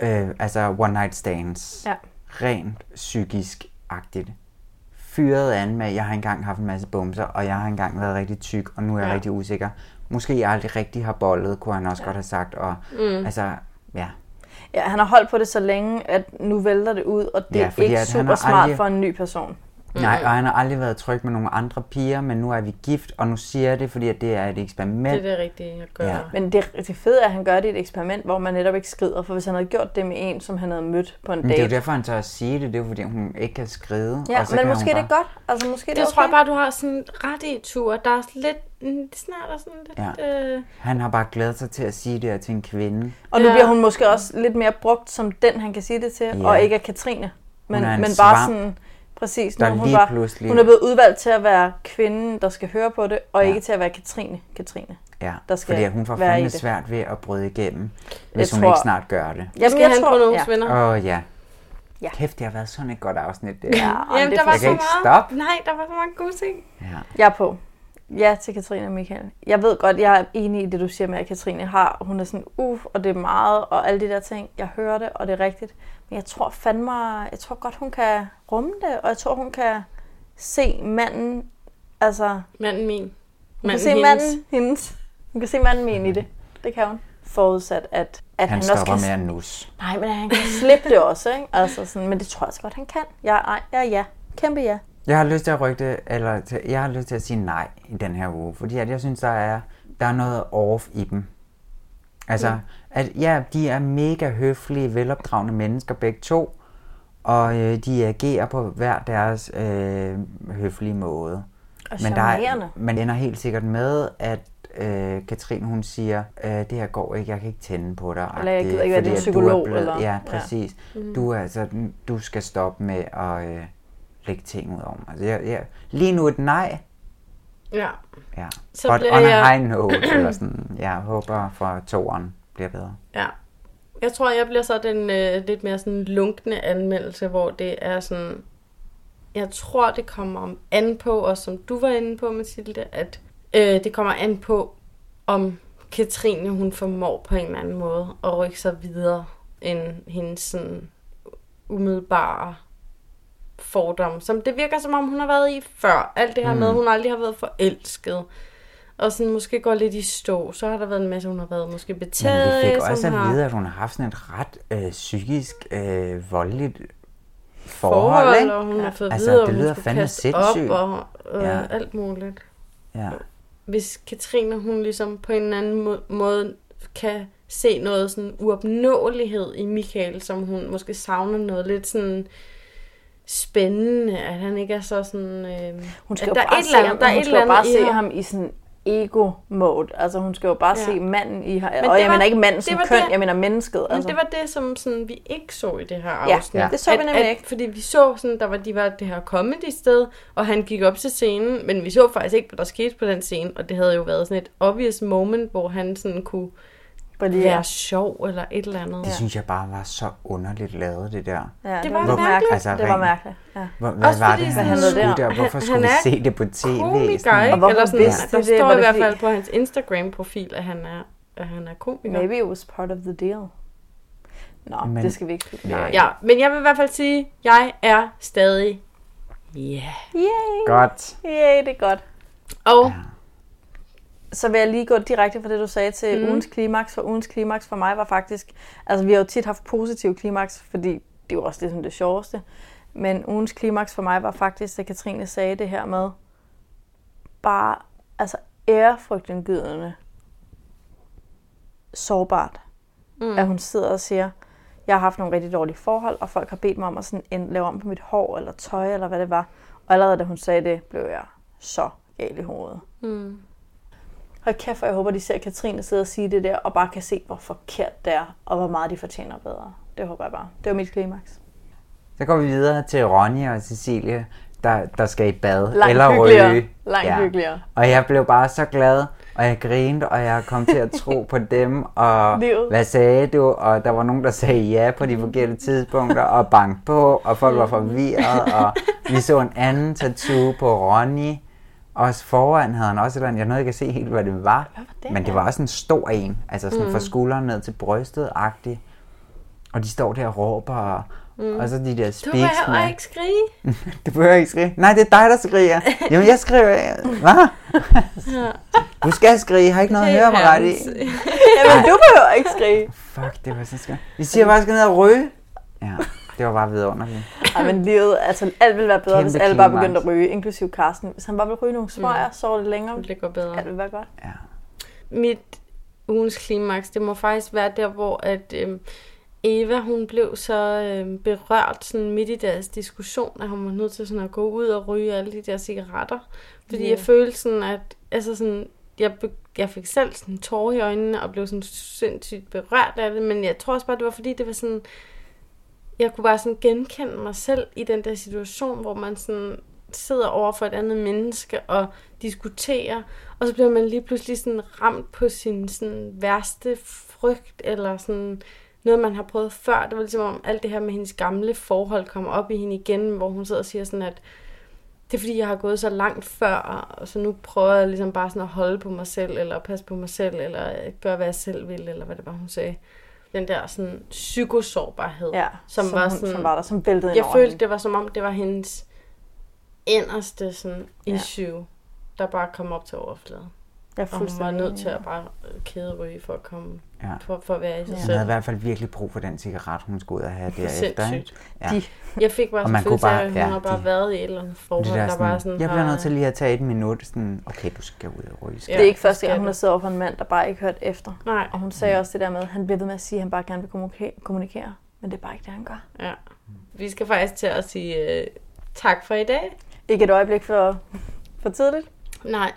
øh, altså one night stands. Ja. Rent psykisk-agtigt. Fyret an med, jeg har engang haft en masse bumser, og jeg har engang været rigtig tyk, og nu er jeg ja. rigtig usikker. Måske jeg aldrig rigtig har bollet, kunne han også ja. godt have sagt. Og, mm. Altså, ja. Ja, han har holdt på det så længe, at nu vælter det ud, og det Ja, er ikke super smart aldrig- for en ny person. Mm. Nej, og han har aldrig været tryg med nogle andre piger, men nu er vi gift, og nu siger jeg det, fordi at det er et eksperiment. Det er det rigtige at gøre. Ja. Men det, det fede er, at han gør det i et eksperiment, hvor man netop ikke skrider. For hvis han havde gjort det med en, som han havde mødt på en Men det er jo date. derfor, han tør at sige det. Det er jo, fordi hun ikke kan skride. Ja, og så men kan måske det er bare... godt. Altså, måske det, Det er tror jeg okay. bare, du har sådan ret i, Tur. Der er lidt... mm, Snart er sådan lidt... Ja. Øh, Han har bare glædet sig til at sige det her til en kvinde. Og nu Ja. bliver hun måske også lidt mere brugt som den, han kan sige det til, Ja. og ikke af Katrine. Men, en men bare svamp, sådan, præcis, der nu hun, pludselig- hun er blevet udvalgt til at være kvinden, der skal høre på det, og Ja. ikke til at være Katrine. Katrine. Ja, der skal fordi hun får fandme det. svært ved at bryde igennem, hvis Jeg hun tror- ikke snart gør det. vi skal have på nogle venner. Åh oh, ja. Ja. Kæft, det har været sådan et godt afsnit. Det. Ja, Jamen, det der er var Jeg så meget... stoppe. Nej, der var så mange gode ting. ja. Jeg er på. Ja til Katrine og Michael. Jeg ved godt, jeg er enig i det, du siger med, at Katrine har. Hun er sådan, uff, og det er meget, og alle de der ting. Jeg hører det, og det er rigtigt. Men jeg tror fandme, jeg tror godt, hun kan rumme det, og jeg tror, hun kan se manden, altså, Manden min. hun kan Manden se hendes. manden, hendes. Hun kan se manden min i det. Det kan hun. Forudsat, at, at Han, han, også stopper kan... med at nus. Nej, men han kan slippe det også, ikke? Altså sådan, men det tror jeg også godt, han kan. Ja, nej, ja, ja. Kæmpe ja. Jeg har lyst til at rykke det, eller til, jeg har lyst til at sige nej i den her uge, fordi at jeg synes, der er, der er noget off i dem. Altså, at ja, de er mega høflige, velopdragende mennesker begge to, og øh, de agerer på hver deres øh, høflige måde. Og Men der er, man ender helt sikkert med, at øh, Katrine hun siger, øh, det her går ikke, jeg kan ikke tænde på dig. Eller jeg gider ikke være din er psykolog, blevet- eller- Ja, ja. præcis. Mm. Du, er, altså, du skal stoppe med at øh, lægge ting ud om. Altså, jeg, jeg, lige nu et nej. Ja. Ja. Så But bliver on a jeg- high note, eller sådan, jeg håber for toeren bliver bedre. Ja. Jeg tror, jeg bliver så den øh, lidt mere sådan lunkende anmeldelse, hvor det er sådan... Jeg tror, det kommer om an på, og som du var inde på, Mathilde, at øh, det kommer an på, om Katrine, hun formår på en eller anden måde at rykke sig videre end hendes sådan umiddelbare fordom, som det virker som om, hun har været i før. Alt det her Mm. med, at hun aldrig har været forelsket. Og sådan måske går lidt i stå. Så har der været en masse, hun har været måske Men betaget vi fik også at har vide, at hun har haft sådan et ret øh, psykisk øh, voldeligt forhold, forhold, ikke? og hun har fået altså, videre, det lyder fandme sindssygt. op, og øh, Ja. alt muligt. Ja. Hvis Katrine, hun ligesom på en anden må- måde kan se noget sådan uopnåelighed i Michael, som hun måske savner noget lidt sådan spændende, at han ikke er så sådan... Øh, Hun skal at jo der er bare et se eller andet, ham, der er hun et skal jo bare se ham. i sådan ego-mode. Altså hun skal jo bare Ja. se manden i ham. Men Og jeg var- mener ikke manden som køn, det- jeg mener mennesket. Men Altså. det var det, som sådan, vi ikke så i det her Ja, afsnit. ja. det så vi nemlig ikke. Fordi vi så, sådan, der var, de var det her comedy sted, og han gik op til scenen, men vi så faktisk ikke, hvad der skete på den scene, og det havde jo været sådan et obvious moment, hvor han sådan kunne Fordi, være sjov eller et eller andet. Det synes jeg bare var så underligt lavet, det der. Ja, det, Det var var mærkeligt. Altså, det var mærkeligt. Ja. Hvor, hvad Også var fordi det, han skulle det der? Hvorfor Han- skulle vi han se det på tv? Komiker, ikke? Eller sådan, der det? står Var i det hvert fald på hans Instagram-profil, at han er, at han er komiker. Maybe it was part of the deal. Nå, Men- det skal vi ikke i. Ja, men jeg vil i hvert fald sige, at jeg er stadig... Ja. Yeah. Yay! Godt. Yay, det er godt. Og Så vil jeg lige gå direkte fra det, du sagde til mm. ugens klimaks. For ugens klimaks for mig var faktisk... Altså, vi har jo tit haft positiv klimaks, fordi det er jo også ligesom det sjoveste. Men ugens klimaks for mig var faktisk, at Katrine sagde det her med bare, altså ærefrygtindgydende sårbart. Mm. At hun sidder og siger, jeg har haft nogle rigtig dårlige forhold, og folk har bedt mig om at sådan en- lave om på mit hår, eller tøj, eller hvad det var. Og allerede da hun sagde det, blev jeg så gal i hovedet. Mm. Hold kæft, og jeg håber, de ser Katrine sidde og sige det der, og bare kan se, hvor forkert det er, og hvor meget de fortjener bedre. Det håber jeg bare. Det var mit klimaks. Så går vi videre til Ronja og Cecilie, der, der skal i bad Langt eller hyggeligere. ryge. Langt hyggeligere. Og jeg blev bare så glad, og jeg grinte, og jeg kom til at tro på dem, og Livet. hvad sagde du? Og der var nogen, der sagde ja på de forkerte tidspunkter, og bank på, og folk var forvirret, og vi så en anden tattoo på Ronny. Også foran havde han også et eller andet, jeg nåede ikke at se helt, hvad det var. var det? Men det var også en stor en, altså sådan Mm. fra skulderen ned til brystet-agtig. Og de står der og råber, og, mm. og så de der du speaks heller med. ikke skrige. Du behøver ikke skrige. Nej, det er dig, der skriger. Jamen, jeg skriver. Hvad? Du skal skrige. Jeg har ikke noget at høre mig ret i. Jamen, du behøver ikke skrige. Fuck, det var så skønt. Vi siger bare, at jeg skal ned og ryge. Ja, det var bare vidunderligt. Ej, men livet, altså alt ville være bedre, Kæmpe hvis alle bare begyndte at ryge, inklusive Carsten. Hvis han bare ville ryge nogle smøger, mm. så var det længere. Det går bedre. Alt ville være godt. mit ugens klimaks, det må faktisk være der, hvor at øhm, Eva, hun blev så øhm, berørt sådan midt i deres diskussion, at hun var nødt til sådan at gå ud og ryge alle de der cigaretter. Fordi Ja. jeg følte sådan, at altså sådan, jeg, jeg fik selv sådan tårer i øjnene og blev sådan sindssygt berørt af det, men jeg tror også bare, det var fordi, det var sådan, jeg kunne bare sådan genkende mig selv i den der situation, hvor man sådan sidder over for et andet menneske og diskuterer, og så bliver man lige pludselig sådan ramt på sin sådan værste frygt, eller sådan noget, man har prøvet før. Det var ligesom om alt det her med hendes gamle forhold kommer op i hende igen, hvor hun sidder og siger sådan, at det er fordi, jeg har gået så langt før, og så nu prøver jeg ligesom bare sådan at holde på mig selv, eller passe på mig selv, eller gøre, hvad jeg selv vil, eller hvad det var, hun sagde. Den der sådan psykosårbarhed, Ja, som, som var hun- sådan... som var der, som væltede Jeg følte, hende. det var som om, det var hendes inderste sådan Ja. issue, der bare kom op til overfladen. Jeg er Og hun var nødt til ja. at bare kæderyge for at komme, Ja. for, for at være i sig Hun selv. havde i hvert fald virkelig brug for den cigaret, hun skulle ud og have derefter. Ikke? Ja. De- Jeg fik bare Og sådan man en kunne følelse af, bare- at hun ja, har bare de- været i et eller andet forhold, Det der, sådan, bare sådan jeg bliver nødt til lige at tage et minut. Sådan, okay, du skal ud og ryge. Det er ikke første gang, hun har siddet over for en mand, der bare ikke hørt efter. Nej. Og hun sagde også det der med, at han bliver ved med at sige, at han bare gerne vil kommunikere, kommunikere. Men det er bare ikke det, han gør. Ja. Vi skal faktisk til at sige uh, tak for i dag. Ikke et øjeblik for, for tidligt. Nej.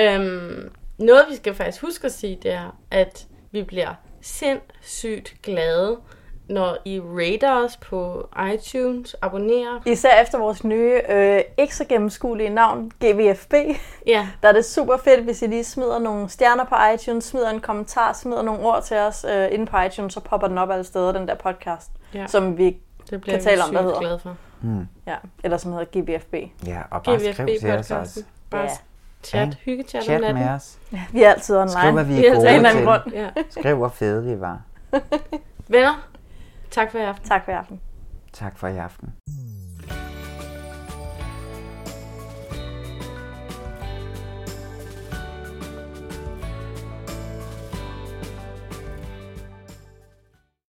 Øhm, noget, vi skal faktisk huske at sige, det er, at vi bliver sindssygt glade, når I rater os på iTunes, abonnerer. Især efter vores nye, øh, ikke så gennemskuelige navn, GVFB. Ja. Der er det super fedt, hvis I lige smider nogle stjerner på iTunes, smider en kommentar, smider nogle ord til os øh, inde på iTunes, så popper den op alle steder, den der podcast, Ja. som vi Det bliver kan tale vi om, hvad hedder. glade for. Mm. Ja, eller som hedder GVFB. Ja, og bare skriv til os også. Bare Ja. Chat, Ikke? hygge-chat om Chat natten. med os. Ja, vi er altid online. Skriv, hvad vi Vi er er gode til. grund. Ja. Skriv, hvor fede vi var. Venner, tak for i aften. Tak for i aften. Tak for i aften.